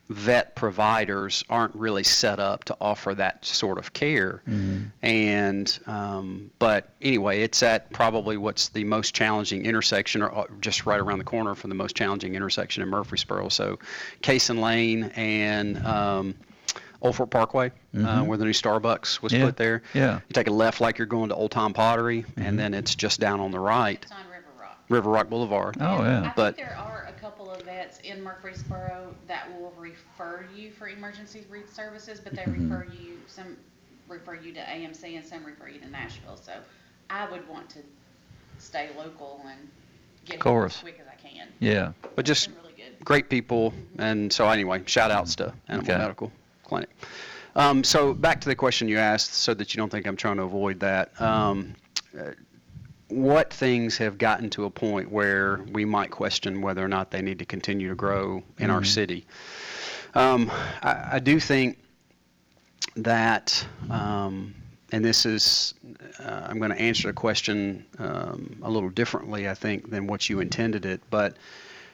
B: vet providers aren't really set up to offer that sort of care. And um, but anyway, it's at probably what's the most challenging intersection, or uh, just right around the corner from the most challenging intersection in Murfreesboro. So, Cason Lane and um, Old Fort Parkway, uh,
A: Mhm.
B: where the new Starbucks was
A: Yeah,
B: put there.
A: yeah.
B: You take a left like you're going to Old Time Pottery, and then it's just down on the right. It's on River Rock River Rock Boulevard.
A: Oh, yeah.
R: I
B: But
R: think there are a couple of vets in Murfreesboro that will refer you for emergency re- services, but they
A: Mhm.
R: refer you, some refer you to AMC and some refer you to Nashville. So I would want to stay local and get
B: Of course.
R: as quick as I can.
A: Yeah.
B: But just great people, and so anyway, shout outs to Animal
A: Okay.
B: Medical Clinic. Um, so back to the question you asked, so that you don't think I'm trying to avoid that. Um, uh, what things have gotten to a point where we might question whether or not they need to continue to grow in our
A: Mhm.
B: city? Um, I, I do think that, um, and this is, uh, I'm going to answer the question um, a little differently, I think, than what you intended it. But,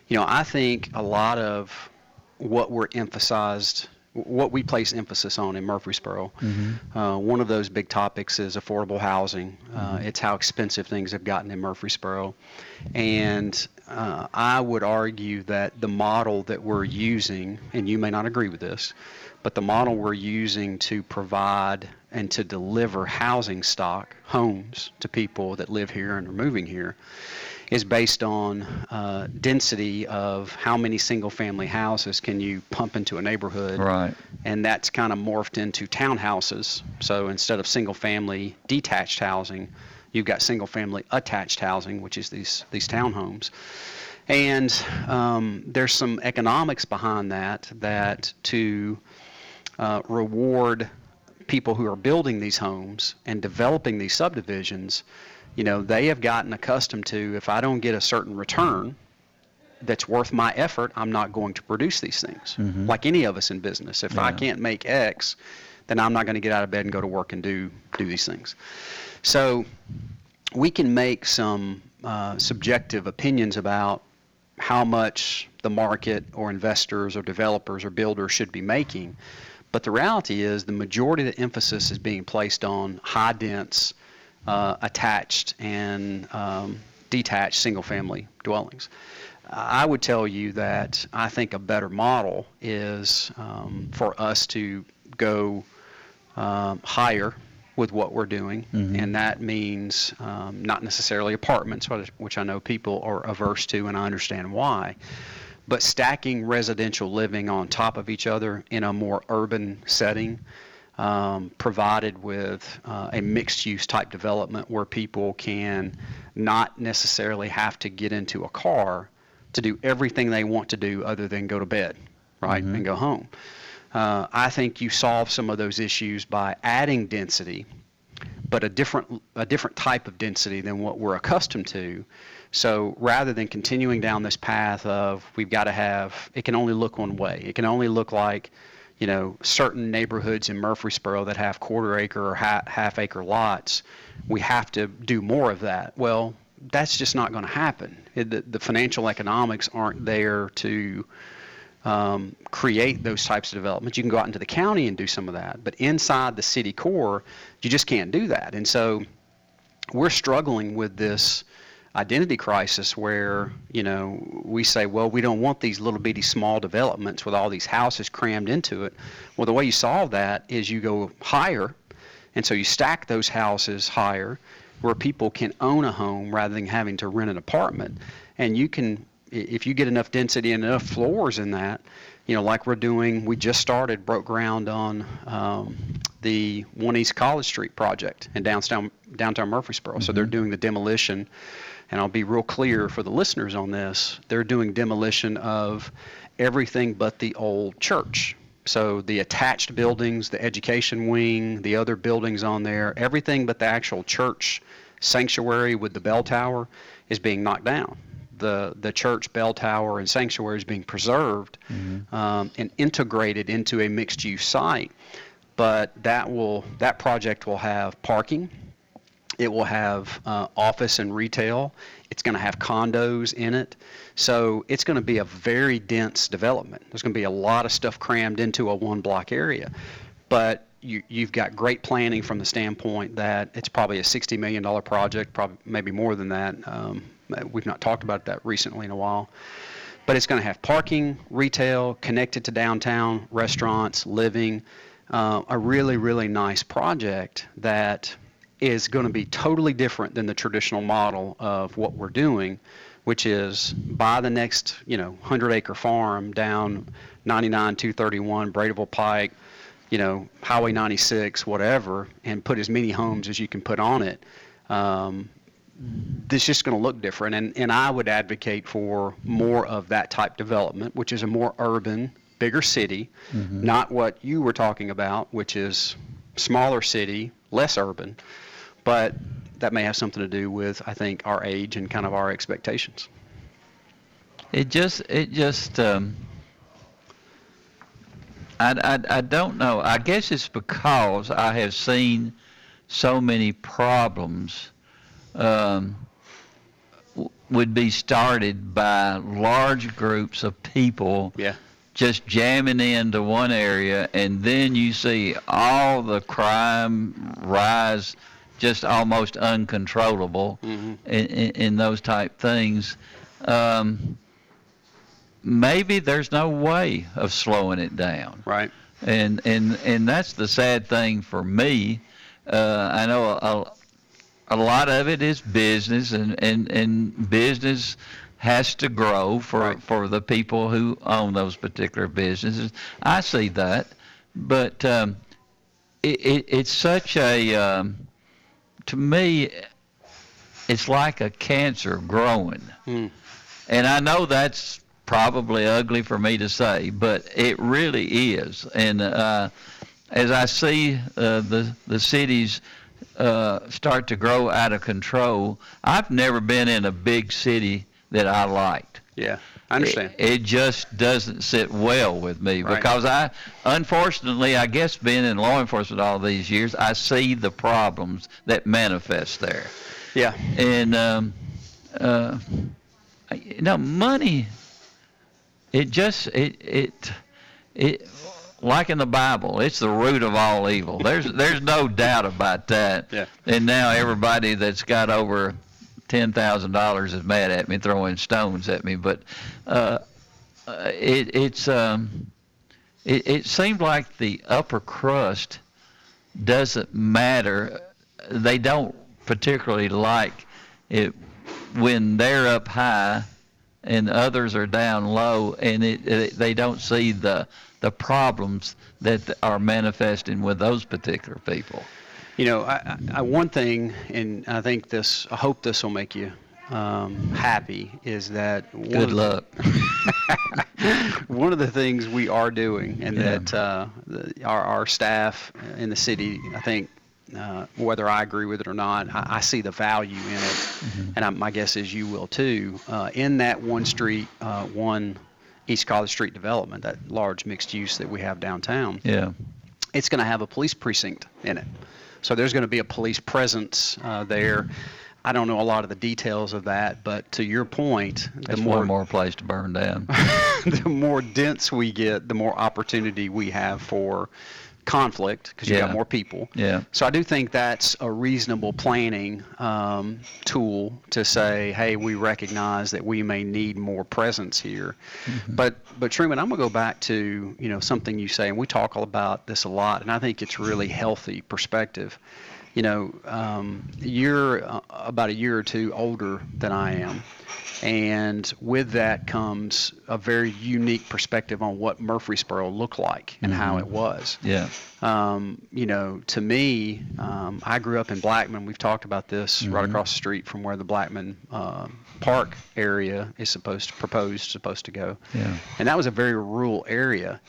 B: you know, I think a lot of what we're emphasized, what we place emphasis on in Murfreesboro, uh, one of those big topics is affordable housing. Uh, it's how expensive things have gotten in Murfreesboro. And uh, I would argue that the model that we're using, and you may not agree with this, but the model we're using to provide and to deliver housing stock, homes, to people that live here and are moving here, is based on uh, density of how many single family houses can you pump into a neighborhood.
A: Right.
B: And that's kind of morphed into townhouses. So instead of single family detached housing, you've got single family attached housing, which is these, these townhomes. And um, there's some economics behind that, that to uh, reward people who are building these homes and developing these subdivisions, you know, they have gotten accustomed to if I don't get a certain return that's worth my effort, I'm not going to produce these things.
A: Mhm.
B: Like any of us in business, if I can't make X, then I'm not going to get out of bed and go to work and do do these things. So we can make some uh, subjective opinions about how much the market or investors or developers or builders should be making. But the reality is the majority of the emphasis is being placed on high dense uh, attached and um, detached single family dwellings. I would tell you that I think a better model is um, for us to go um, higher with what we're doing,
A: Mhm.
B: and that means um, not necessarily apartments, which I know people are averse to, and I understand why, but stacking residential living on top of each other in a more urban setting, um, provided with uh, a mixed-use type development where people can not necessarily have to get into a car to do everything they want to do other than go to bed, right, and go home. Uh, I think you solve some of those issues by adding density, but a different a different type of density than what we're accustomed to. So rather than continuing down this path of we've got to have it can only look one way. It can only look like you know certain neighborhoods in Murfreesboro that have quarter acre or ha- half acre lots. We have to do more of that. Well, that's just not going to happen. It, the, the financial economics aren't there to um, create those types of developments. You can go out into the county and do some of that, but inside the city core, you just can't do that. And so we're struggling with this identity crisis where, you know, we say, well, we don't want these little bitty small developments with all these houses crammed into it. Well, the way you solve that is you go higher, and so you stack those houses higher where people can own a home rather than having to rent an apartment. And you can, if you get enough density and enough floors in that, you know, like we're doing, we just started, broke ground on um, the One East College Street project in downtown downtown Murfreesboro. So they're doing the demolition, and I'll be real clear for the listeners on this. They're doing demolition of everything but the old church. So the attached buildings, the education wing, the other buildings on there, everything but the actual church sanctuary with the bell tower is being knocked down. The the church bell tower and sanctuary is being preserved um, and integrated into a mixed use site. But that will that project will have parking. It will have uh, office and retail. It's going to have condos in it. So it's going to be a very dense development. There's going to be a lot of stuff crammed into a one block area. But you, you've got great planning from the standpoint that it's probably a $60 million project, probably maybe more than that. Um, we've not talked about that recently in a while. But it's going to have parking, retail, connected to downtown, restaurants, living. Uh, a really, really nice project that is going to be totally different than the traditional model of what we're doing, which is buy the next, you know, 100 acre farm down 99 231 Bradyville Pike, you know, Highway 96, whatever, and put as many homes as you can put on it. Um, this is just going to look different, and, and I would advocate for more of that type development, which is a more urban, bigger city, not what you were talking about, which is smaller city, less urban, but that may have something to do with, I think, our age and kind of our expectations.
A: It just, it just, um, I, I, I don't know. I guess it's because I have seen so many problems um, w- would be started by large groups of people
B: Yeah.
A: Just jamming into one area, and then you see all the crime rise just almost uncontrollable in, in, in those type things. Um, maybe there's no way of slowing it down.
B: Right.
A: And and and that's the sad thing for me. Uh, I know a, a lot of it is business, and and and business has to grow for for the people who own those particular businesses. I see that, but um, it, it it's such a um, to me, it's like a cancer growing.
B: Hmm.
A: And I know that's probably ugly for me to say, but it really is. And uh, as I see uh, the the cities uh, start to grow out of control, I've never been in a big city that I liked.
B: Yeah, I understand.
A: It, it just doesn't sit well with me
B: Right.
A: because I, unfortunately, I guess being in law enforcement all these years, I see the problems that manifest there.
B: Yeah.
A: And um, uh, you know, money. It just it it it. like in the Bible, it's the root of all evil. There's there's no doubt about that.
B: Yeah.
A: And now everybody that's got over ten thousand dollars is mad at me, throwing stones at me. But uh, uh, it it's um, it, it seemed like the upper crust doesn't matter. They don't particularly like it when they're up high and others are down low, and it, it, they don't see the the problems that are manifesting with those particular people.
B: You know, I, I, one thing, and I think this, I hope this will make you um, happy, is that one
A: Good
B: of the-
A: luck.
B: one of the things we are doing, and
A: Yeah.
B: that uh, the, our, our staff in the city, I think, uh, whether I agree with it or not, I, I see the value in it, and I, my guess is you will too. Uh, in that one street, uh, one East College Street development, that large mixed use that we have downtown,
A: Yeah.
B: it's going to have a police precinct in it. So there's going to be a police presence uh, there. I don't know a lot of the details of that, but to your point, the
A: That's
B: more
A: more place to burn down.
B: the more dense we get, the more opportunity we have for conflict because you
A: Yeah.
B: got more people.
A: Yeah.
B: So I do think that's a reasonable planning um, tool to say, hey, we recognize that we may need more presence here. But but Truman, I'm gonna go back to you know something you say, and we talk all about this a lot, and I think it's really healthy perspective. You know, um, you're uh, about a year or two older than I am, and with that comes a very unique perspective on what Murfreesboro looked like and how
A: Mhm.
B: it was.
A: Yeah.
B: Um, you know, to me, um, I grew up in Blackman. We've talked about this right
A: Mhm.
B: across the street from where the Blackman um Park area is supposed to proposed supposed to go.
A: Yeah.
B: And that was a very rural area,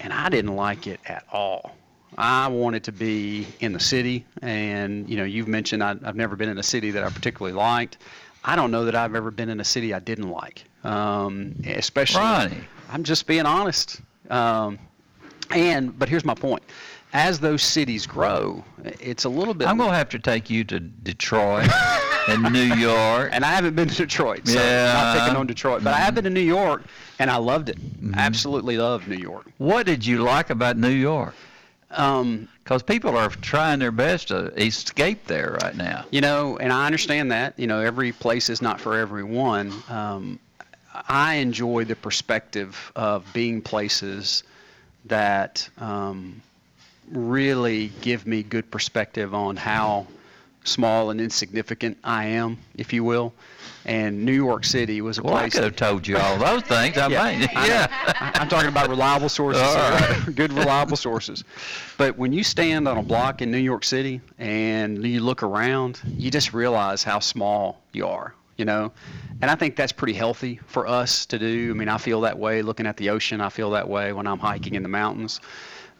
B: and I didn't like it at all. I wanted to be in the city, and you know, you've mentioned I, I've never been in a city that I particularly liked. I don't know that I've ever been in a city I didn't like, um, especially.
A: Ronnie.
B: I'm just being honest. Um, and but here's my point: as those cities grow, it's a little bit.
A: I'm gonna have to take you to Detroit and New York.
B: And I haven't been to Detroit, so
A: Yeah.
B: not picking on Detroit, but I have been to New York, and I loved it.
A: Mm-hmm.
B: Absolutely loved New York.
A: What did you like about New York?
B: Um,
A: Because people are trying their best to escape there right now.
B: You know, and I understand that. You know, every place is not for everyone. Um, I enjoy the perspective of being places that um, really give me good perspective on how small and insignificant I am, if you will. And New York City was a
A: Well, I
B: place.
A: could have told you all those things. I mean, yeah,
B: I'm talking about reliable sources,
A: All
B: good reliable sources. But when you stand on a block in New York City and you look around, you just realize how small you are, you know? And I think that's pretty healthy for us to do. I mean, I feel that way looking at the ocean. I feel that way when I'm hiking in the mountains.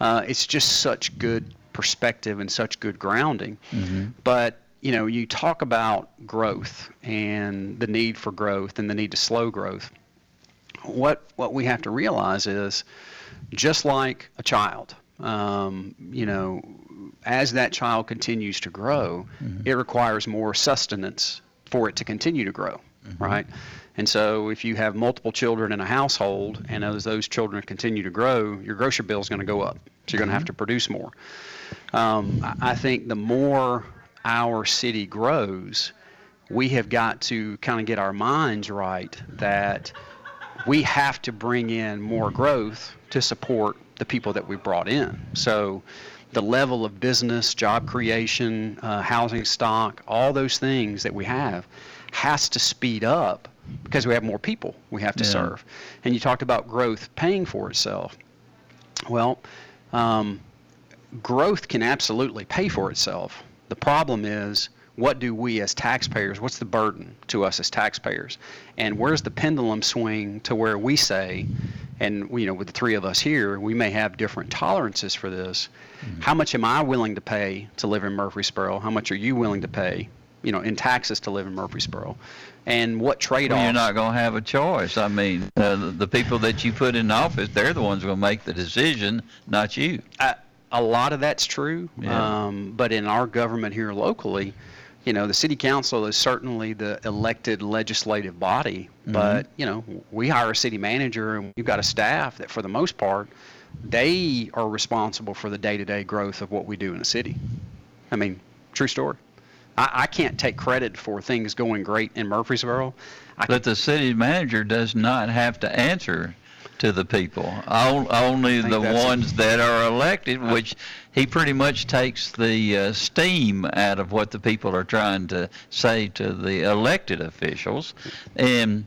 B: Uh, it's just such good perspective and such good grounding.
A: Mm-hmm.
B: But you know, you talk about growth and the need for growth and the need to slow growth. What what we have to realize is, just like a child, um, you know, as that child continues to grow, it requires more sustenance for it to continue to grow, right? And so, if you have multiple children in a household, and as those children continue to grow, your grocery bill is going to go up. So you're going to have to produce more. Um, I I think the more our city grows, we have got to kind of get our minds right that we have to bring in more growth to support the people that we brought in. So the level of business, job creation, uh, housing stock, all those things that we have has to speed up because we have more people we have to
A: Yeah.
B: serve. And you talked about growth paying for itself. Well, um, growth can absolutely pay for itself. The problem is, what do we as taxpayers, what's the burden to us as taxpayers? And where's the pendulum swing to where we say, and you know, with the three of us here, we may have different tolerances for this. How much am I willing to pay to live in Murfreesboro? How much are you willing to pay, you know, in taxes to live in Murfreesboro? And what trade-offs?
A: Well, you're not going to have a choice. I mean, uh, the, people that you put in office, they're the ones going to make the decision, not you.
B: Uh, a lot of that's true.
A: Yeah.
B: Um, but in our government here locally, you know, the city council is certainly the elected legislative body.
A: Mhm.
B: But you know, we hire a city manager, and we've got a staff that, for the most part, they are responsible for the day-to-day growth of what we do in the city. I mean, true story. I, I can't take credit for things going great in Murfreesboro.
A: But the city manager does not have to answer to the people. On- Only the ones that are elected, which he pretty much takes the uh, steam out of what the people are trying to say to the elected officials. And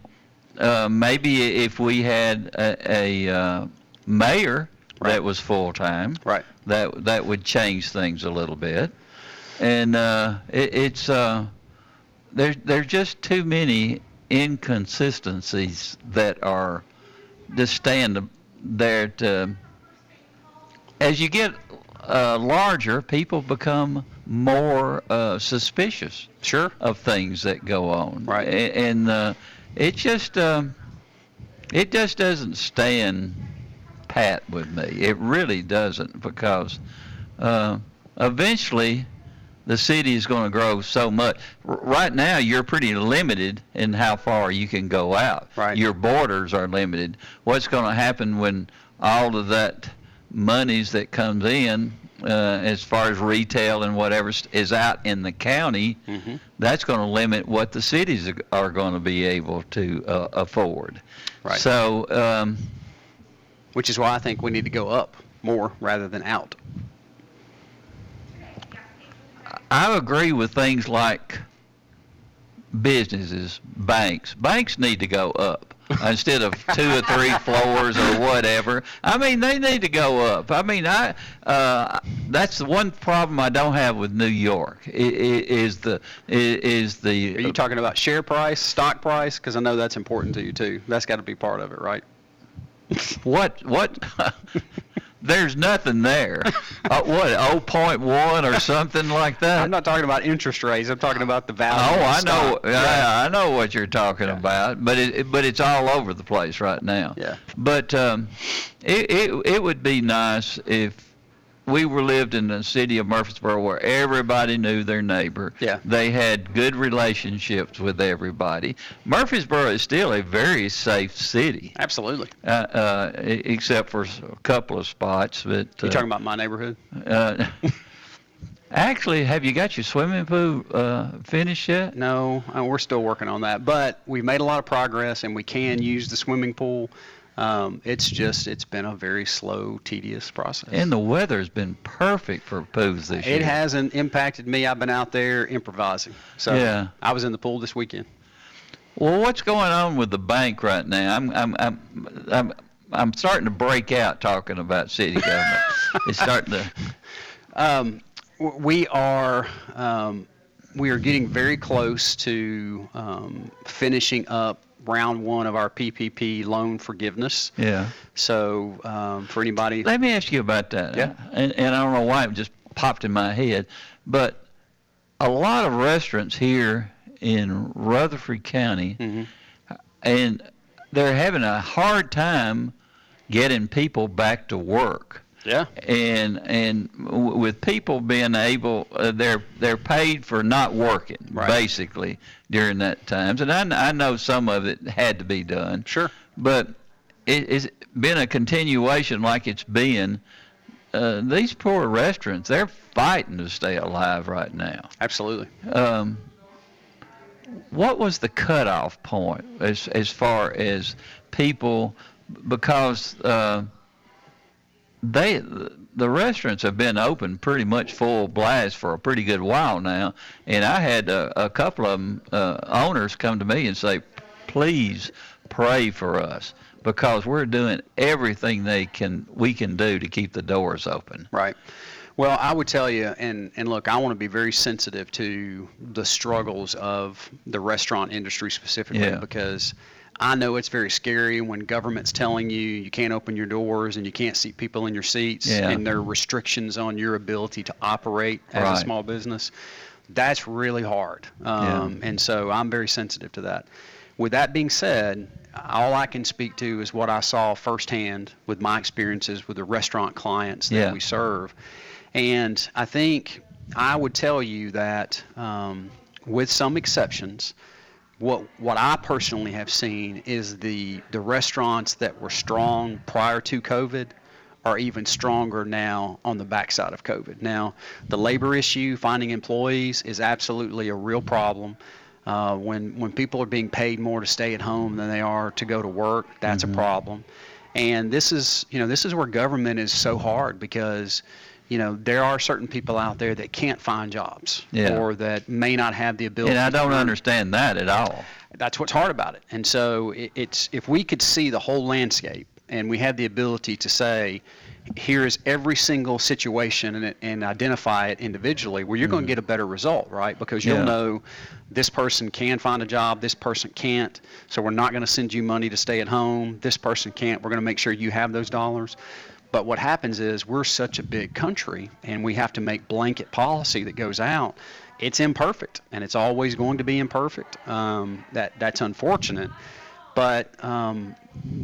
A: uh, maybe if we had a, a uh, mayor that was full time,
B: right.
A: that that would change things a little bit. And uh, it, it's uh, there. There's just too many inconsistencies that are just stand there to. As you get uh, larger, people become more uh, suspicious.
B: Sure.
A: Of things that go on. Right. And uh, it just um, it just doesn't stand pat with me. It really doesn't because uh, eventually the city is going to grow so much. R- right now, you're pretty limited in how far you can go out. Right. Your borders are limited. What's going to happen when all of that monies that comes in, uh, as far as retail and whatever, is out in the county?
B: Mm-hmm.
A: That's going to limit what the cities are- are going to be able to uh, afford.
B: Right.
A: So. Um,
B: Which is why I think we need to go up more rather than out.
A: I agree with things like businesses, banks. Banks need to go up instead of two or three floors or whatever. I mean, they need to go up. I mean, I uh, that's the one problem I don't have with New York is the is the.
B: Are you talking about share price, stock price? Because I know that's important to you too. That's got to be part of it, right?
A: What what? There's nothing there. uh, what 0.1 or something like that?
B: I'm not talking about interest rates. I'm talking about the value.
A: Oh,
B: of
A: I know.
B: stock.
A: Yeah, I know what you're talking about, but it, it- but it's all over the place right now.
B: Yeah.
A: But um, it, it it would be nice if we were lived in the city of Murfreesboro where everybody knew their neighbor.
B: Yeah.
A: They had good relationships with everybody. Murfreesboro is still a very safe city.
B: Absolutely.
A: Uh, uh, except for a couple of spots, but
B: You
A: uh,
B: talking about my neighborhood?
A: uh, Actually, have you got your swimming pool uh, finished yet?
B: No, uh, we're still working on that, but we've made a lot of progress, and we can use the swimming pool. Um, it's just it's been a very slow, tedious process.
A: And the weather's been perfect for pools this year.
B: It hasn't impacted me. I've been out there improvising. So
A: Yeah.
B: I was in the pool this weekend.
A: Well, what's going on with the bank right now? I'm I'm I'm I'm, I'm starting to break out talking about city government. it's starting to.
B: Um, we are um, we are getting very close to um, finishing up round one of our PPP loan forgiveness.
A: Yeah.
B: So um, for anybody,
A: Let me ask you about that.
B: Yeah.
A: And, and I don't know why it just popped in my head, but a lot of restaurants here in Rutherford County,
B: Mm-hmm.
A: and they're having a hard time getting people back to work.
B: Yeah.
A: And and w- with people being able, uh, they're they're paid for not working basically during that times, and I, I know some of it had to be done.
B: Sure.
A: But it, it's been a continuation like it's been. Uh, these poor restaurants, they're fighting to stay alive right now.
B: Absolutely.
A: Um, what was the cutoff point as as far as people because uh, they the restaurants have been open pretty much full blast for a pretty good while now, and I had a, a couple of 'em, uh, owners come to me and say, "Please pray for us." Because we're doing everything they can, we can do to keep the doors open.
B: Right. Well, I would tell you, and, and look, I want to be very sensitive to the struggles of the restaurant industry specifically
A: Yeah.
B: because I know it's very scary when government's telling you you can't open your doors and you can't seat people in your seats
A: Yeah.
B: and there are restrictions on your ability to operate as a small business. That's really hard. Um, And so I'm very sensitive to that. With that being said, all I can speak to is what I saw firsthand with my experiences with the restaurant clients that
A: Yeah.
B: we serve. And I think I would tell you that, um, with some exceptions, what what I personally have seen is the the restaurants that were strong prior to COVID are even stronger now on the backside of COVID. Now, the labor issue, finding employees, is absolutely a real problem. Uh, when when people are being paid more to stay at home than they are to go to work, that's
A: Mhm.
B: a problem. And this is you know this is where government is so hard because you know there are certain people out there that can't find jobs
A: Yeah.
B: or that may not have the ability.
A: And I don't understand that at all.
B: that's what's hard about it. And so it, it's if we could see the whole landscape and we had the ability to say, here is every single situation and, and identify it individually, well, you're going to mm-hmm. get a better result, right? Because you'll
A: Yeah.
B: know this person can find a job, this person can't. So we're not going to send you money to stay at home. This person can't. We're going to make sure you have those dollars. But what happens is we're such a big country and we have to make blanket policy that goes out. It's imperfect and it's always going to be imperfect. Um, that that's unfortunate. But um,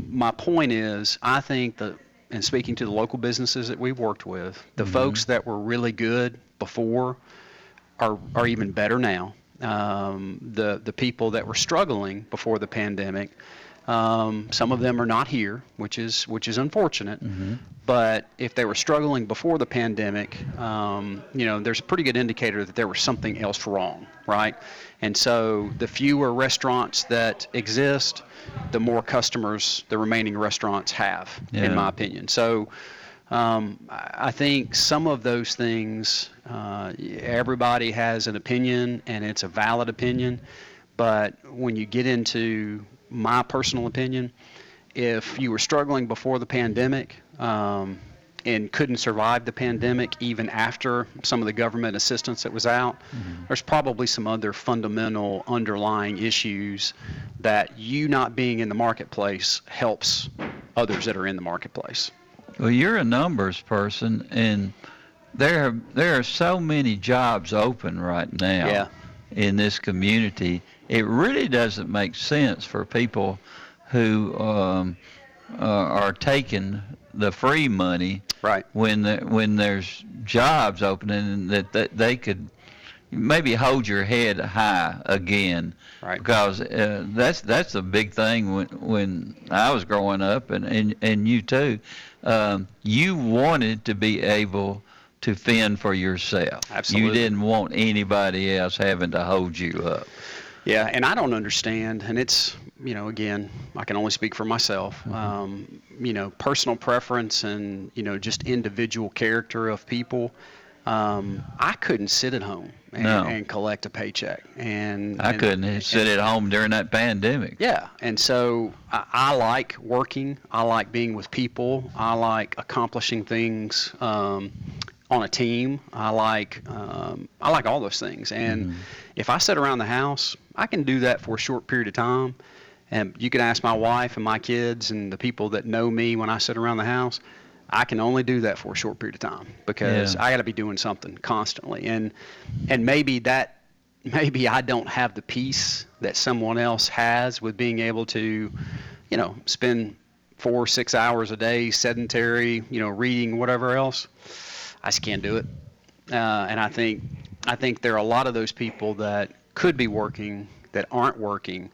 B: my point is, I think that, and speaking to the local businesses that we've worked with, the
A: Mhm.
B: folks that were really good before are are even better now. Um, the the people that were struggling before the pandemic, um, some of them are not here, which is which is unfortunate. But if they were struggling before the pandemic, um, you know, there's a pretty good indicator that there was something else wrong, right? And so the fewer restaurants that exist, the more customers the remaining restaurants have,
A: Yeah.
B: in my opinion. So um, I I think some of those things, uh, everybody has an opinion, and it's a valid opinion. But when you get into my personal opinion, if you were struggling before the pandemic um, and couldn't survive the pandemic even after some of the government assistance that was out, there's probably some other fundamental underlying issues that you not being in the marketplace helps others that are in the marketplace.
A: Well, you're a numbers person, and there there are so many jobs open right now
B: Yeah.
A: in this community. It really doesn't make sense for people who um, uh, are taking the free money
B: right.
A: when the, when there's jobs opening and that, that they could maybe hold your head high again.
B: Right.
A: Because uh, that's that's a big thing when when I was growing up and and, and you too. Um, you wanted to be able to fend for yourself.
B: Absolutely.
A: you didn't want anybody else having to hold you up
B: Yeah, and I don't understand, and it's you know again I can only speak for myself. Um, you know, personal preference and you know just individual character of people. Um, I couldn't sit at home and,
A: No.
B: and collect a paycheck, and
A: I
B: and-
A: couldn't sit at home during that pandemic
B: Yeah, and so I, I like working. I like being with people. I like accomplishing things um, on a team. I like um, I like all those things. And if I sit around the house, I can do that for a short period of time. And you can ask my wife and my kids and the people that know me when I sit around the house. I can only do that for a short period of time because
A: Yeah.
B: I got to be doing something constantly. And and maybe that maybe I don't have the peace that someone else has with being able to, you know, spend four or six hours a day sedentary, you know, reading whatever else. I just can't do it. Uh, and I think I think there are a lot of those people that could be working that aren't working.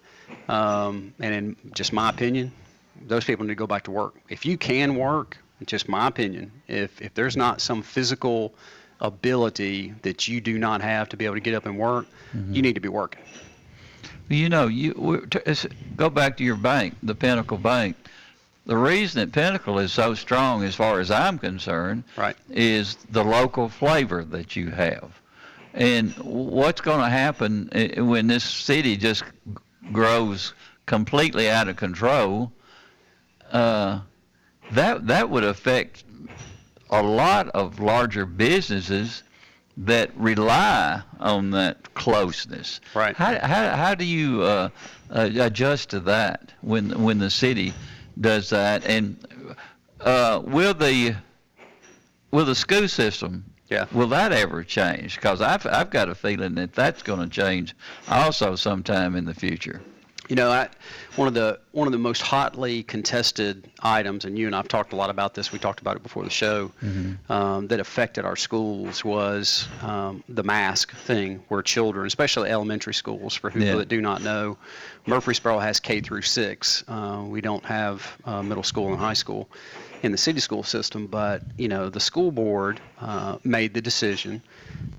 B: Um, and in just my opinion, those people need to go back to work. If you can work, just my opinion, if if there's not some physical ability that you do not have to be able to get up and work, you need to be working.
A: You know, you go back to your bank, the Pinnacle Bank. The reason that Pinnacle is so strong, as far as I'm concerned,
B: right.
A: is the local flavor that you have. And what's going to happen when this city just grows completely out of control? Uh, that that would affect a lot of larger businesses that rely on that closeness.
B: Right.
A: How how how do you uh, uh, adjust to that when when the city does that? And uh, will the will the school system
B: yeah.
A: will that ever change? Because I've I've got a feeling that that's going to change also sometime in the future.
B: You know, I, one of the one of the most hotly contested items, and you and I've talked a lot about this. We talked about it before the show. Um, that affected our schools was um, the mask thing, where children, especially elementary schools, for people
A: Yeah.
B: that do not know, Murfreesboro has K through six. Uh, we don't have uh, middle school and high school in the city school system, but you know the school board uh, made the decision.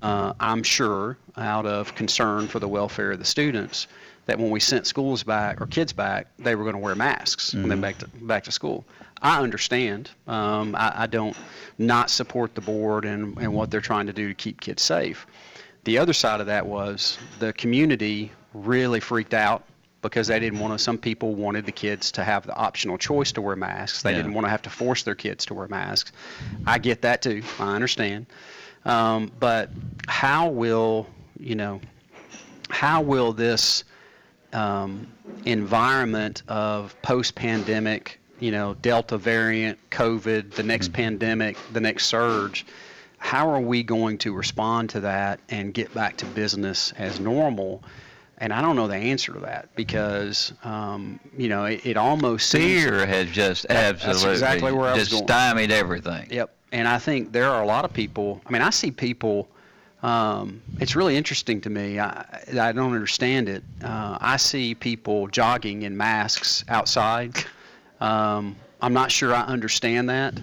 B: Uh, I'm sure out of concern for the welfare of the students that when we sent schools back or kids back, they were going to wear masks when they
A: Mhm.
B: back to back to school. I understand. Um, I, I don't not support the board and, and what they're trying to do to keep kids safe. The other side of that was the community really freaked out because they didn't want to. Some people wanted the kids to have the optional choice to wear masks. They
A: Yeah.
B: didn't want to have to force their kids to wear masks. I get that too. I understand. Um, but how will you know? How will this um, environment of post-pandemic, you know, Delta variant, COVID, the next pandemic, the next surge? How are we going to respond to that and get back to business as normal? And I don't know the answer to that because, um, you know, it, it almost seems-
A: has just
B: That-
A: absolutely
B: exactly where I was
A: just
B: going.
A: stymied everything.
B: Yep. And I think there are a lot of people. I mean, I see people. Um, it's really interesting to me. I, I don't understand it. Uh, I see people jogging in masks outside. Um, I'm not sure I understand that.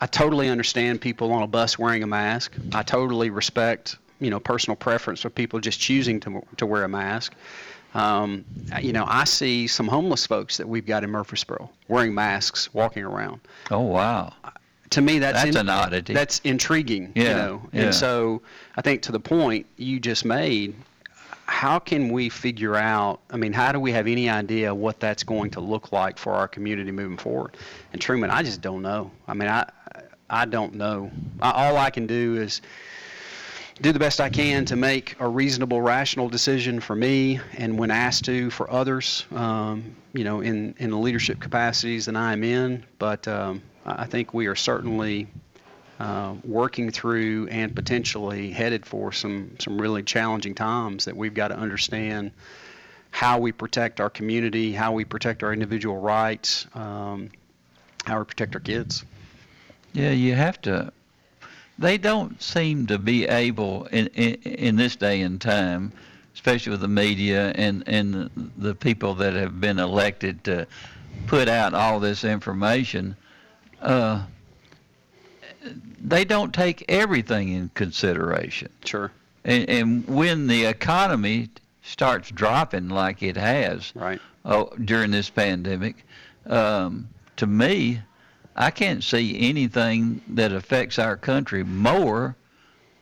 B: I totally understand people on a bus wearing a mask. I totally respect, you know, personal preference for people just choosing to, to wear a mask. Um, you know, I see some homeless folks that we've got in Murfreesboro wearing masks, walking around
A: Oh wow.
B: To me that's
A: That's
B: in-
A: an oddity.
B: that's intriguing you know
A: yeah.
B: and so i think to the point you just made how can we figure out i mean how do we have any idea what that's going to look like for our community moving forward and truman i just don't know i mean i i don't know I, all i can do is do the best I can to make a reasonable, rational decision for me, and when asked to, for others. Um, you know, in in the leadership capacities that I'm in. But um, I think we are certainly uh, working through and potentially headed for some some really challenging times that we've got to understand how we protect our community, how we protect our individual rights, um, how we protect our kids.
A: Yeah, you have to. They don't seem to be able in in, in this day and time, especially with the media and and the people that have been elected to put out all this information. Uh, they don't take everything in consideration.
B: Sure.
A: And, and when the economy starts dropping like it has
B: right.
A: oh, during this pandemic, um, to me, I can't see anything that affects our country more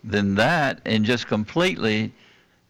A: than that and just completely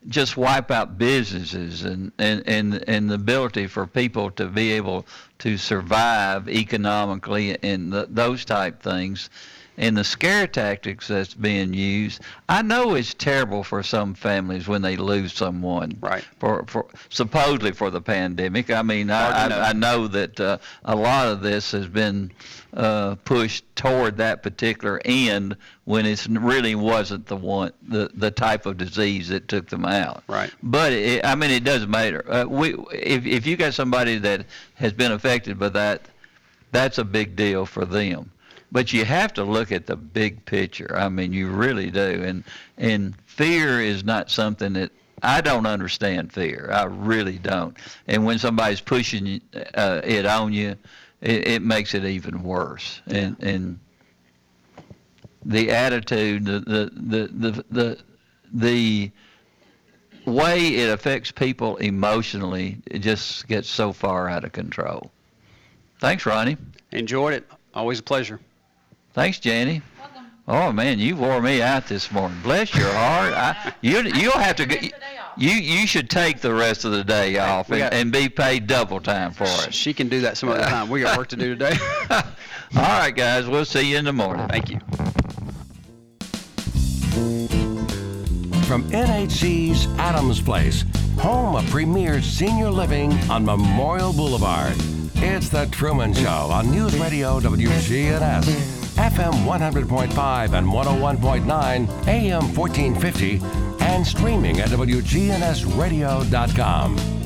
A: just wipe out businesses and, and, and, and the ability for people to be able to survive economically and th those type things and the scare tactics that's being used. I know it's terrible for some families when they lose someone.
B: Right.
A: For, for supposedly for the pandemic. I mean, I,
B: know.
A: I, I know that uh, a lot of this has been uh, pushed toward that particular end when it really wasn't the one, the, the type of disease that took them out.
B: Right.
A: But it, I mean, it doesn't matter. Uh, we, if if you got somebody that has been affected by that, that's a big deal for them. But you have to look at the big picture. I mean, you really do. And and fear is not something that I don't understand. Fear, I really don't. And when somebody's pushing uh, it on you, it, it makes it even worse. And and the attitude, the the the the the, the way it affects people emotionally, it just gets so far out of control. Thanks, Ronnie.
B: Enjoyed it. Always a pleasure.
A: Thanks, Jenny. Oh man, you wore me out this morning. Bless your heart. I, you you'll have to get. You you should take the rest of the day off and,
B: got-
A: and be paid double time for it.
B: She can do that some other time. We got work to do today.
A: All right, guys. We'll see you in the morning.
B: Thank you.
J: From NHC's Adams Place, home of premier senior living on Memorial Boulevard. It's The Truman Show on News Radio WGNS, FM 100.5 and 101.9, AM 1450, and streaming at WGNSradio.com.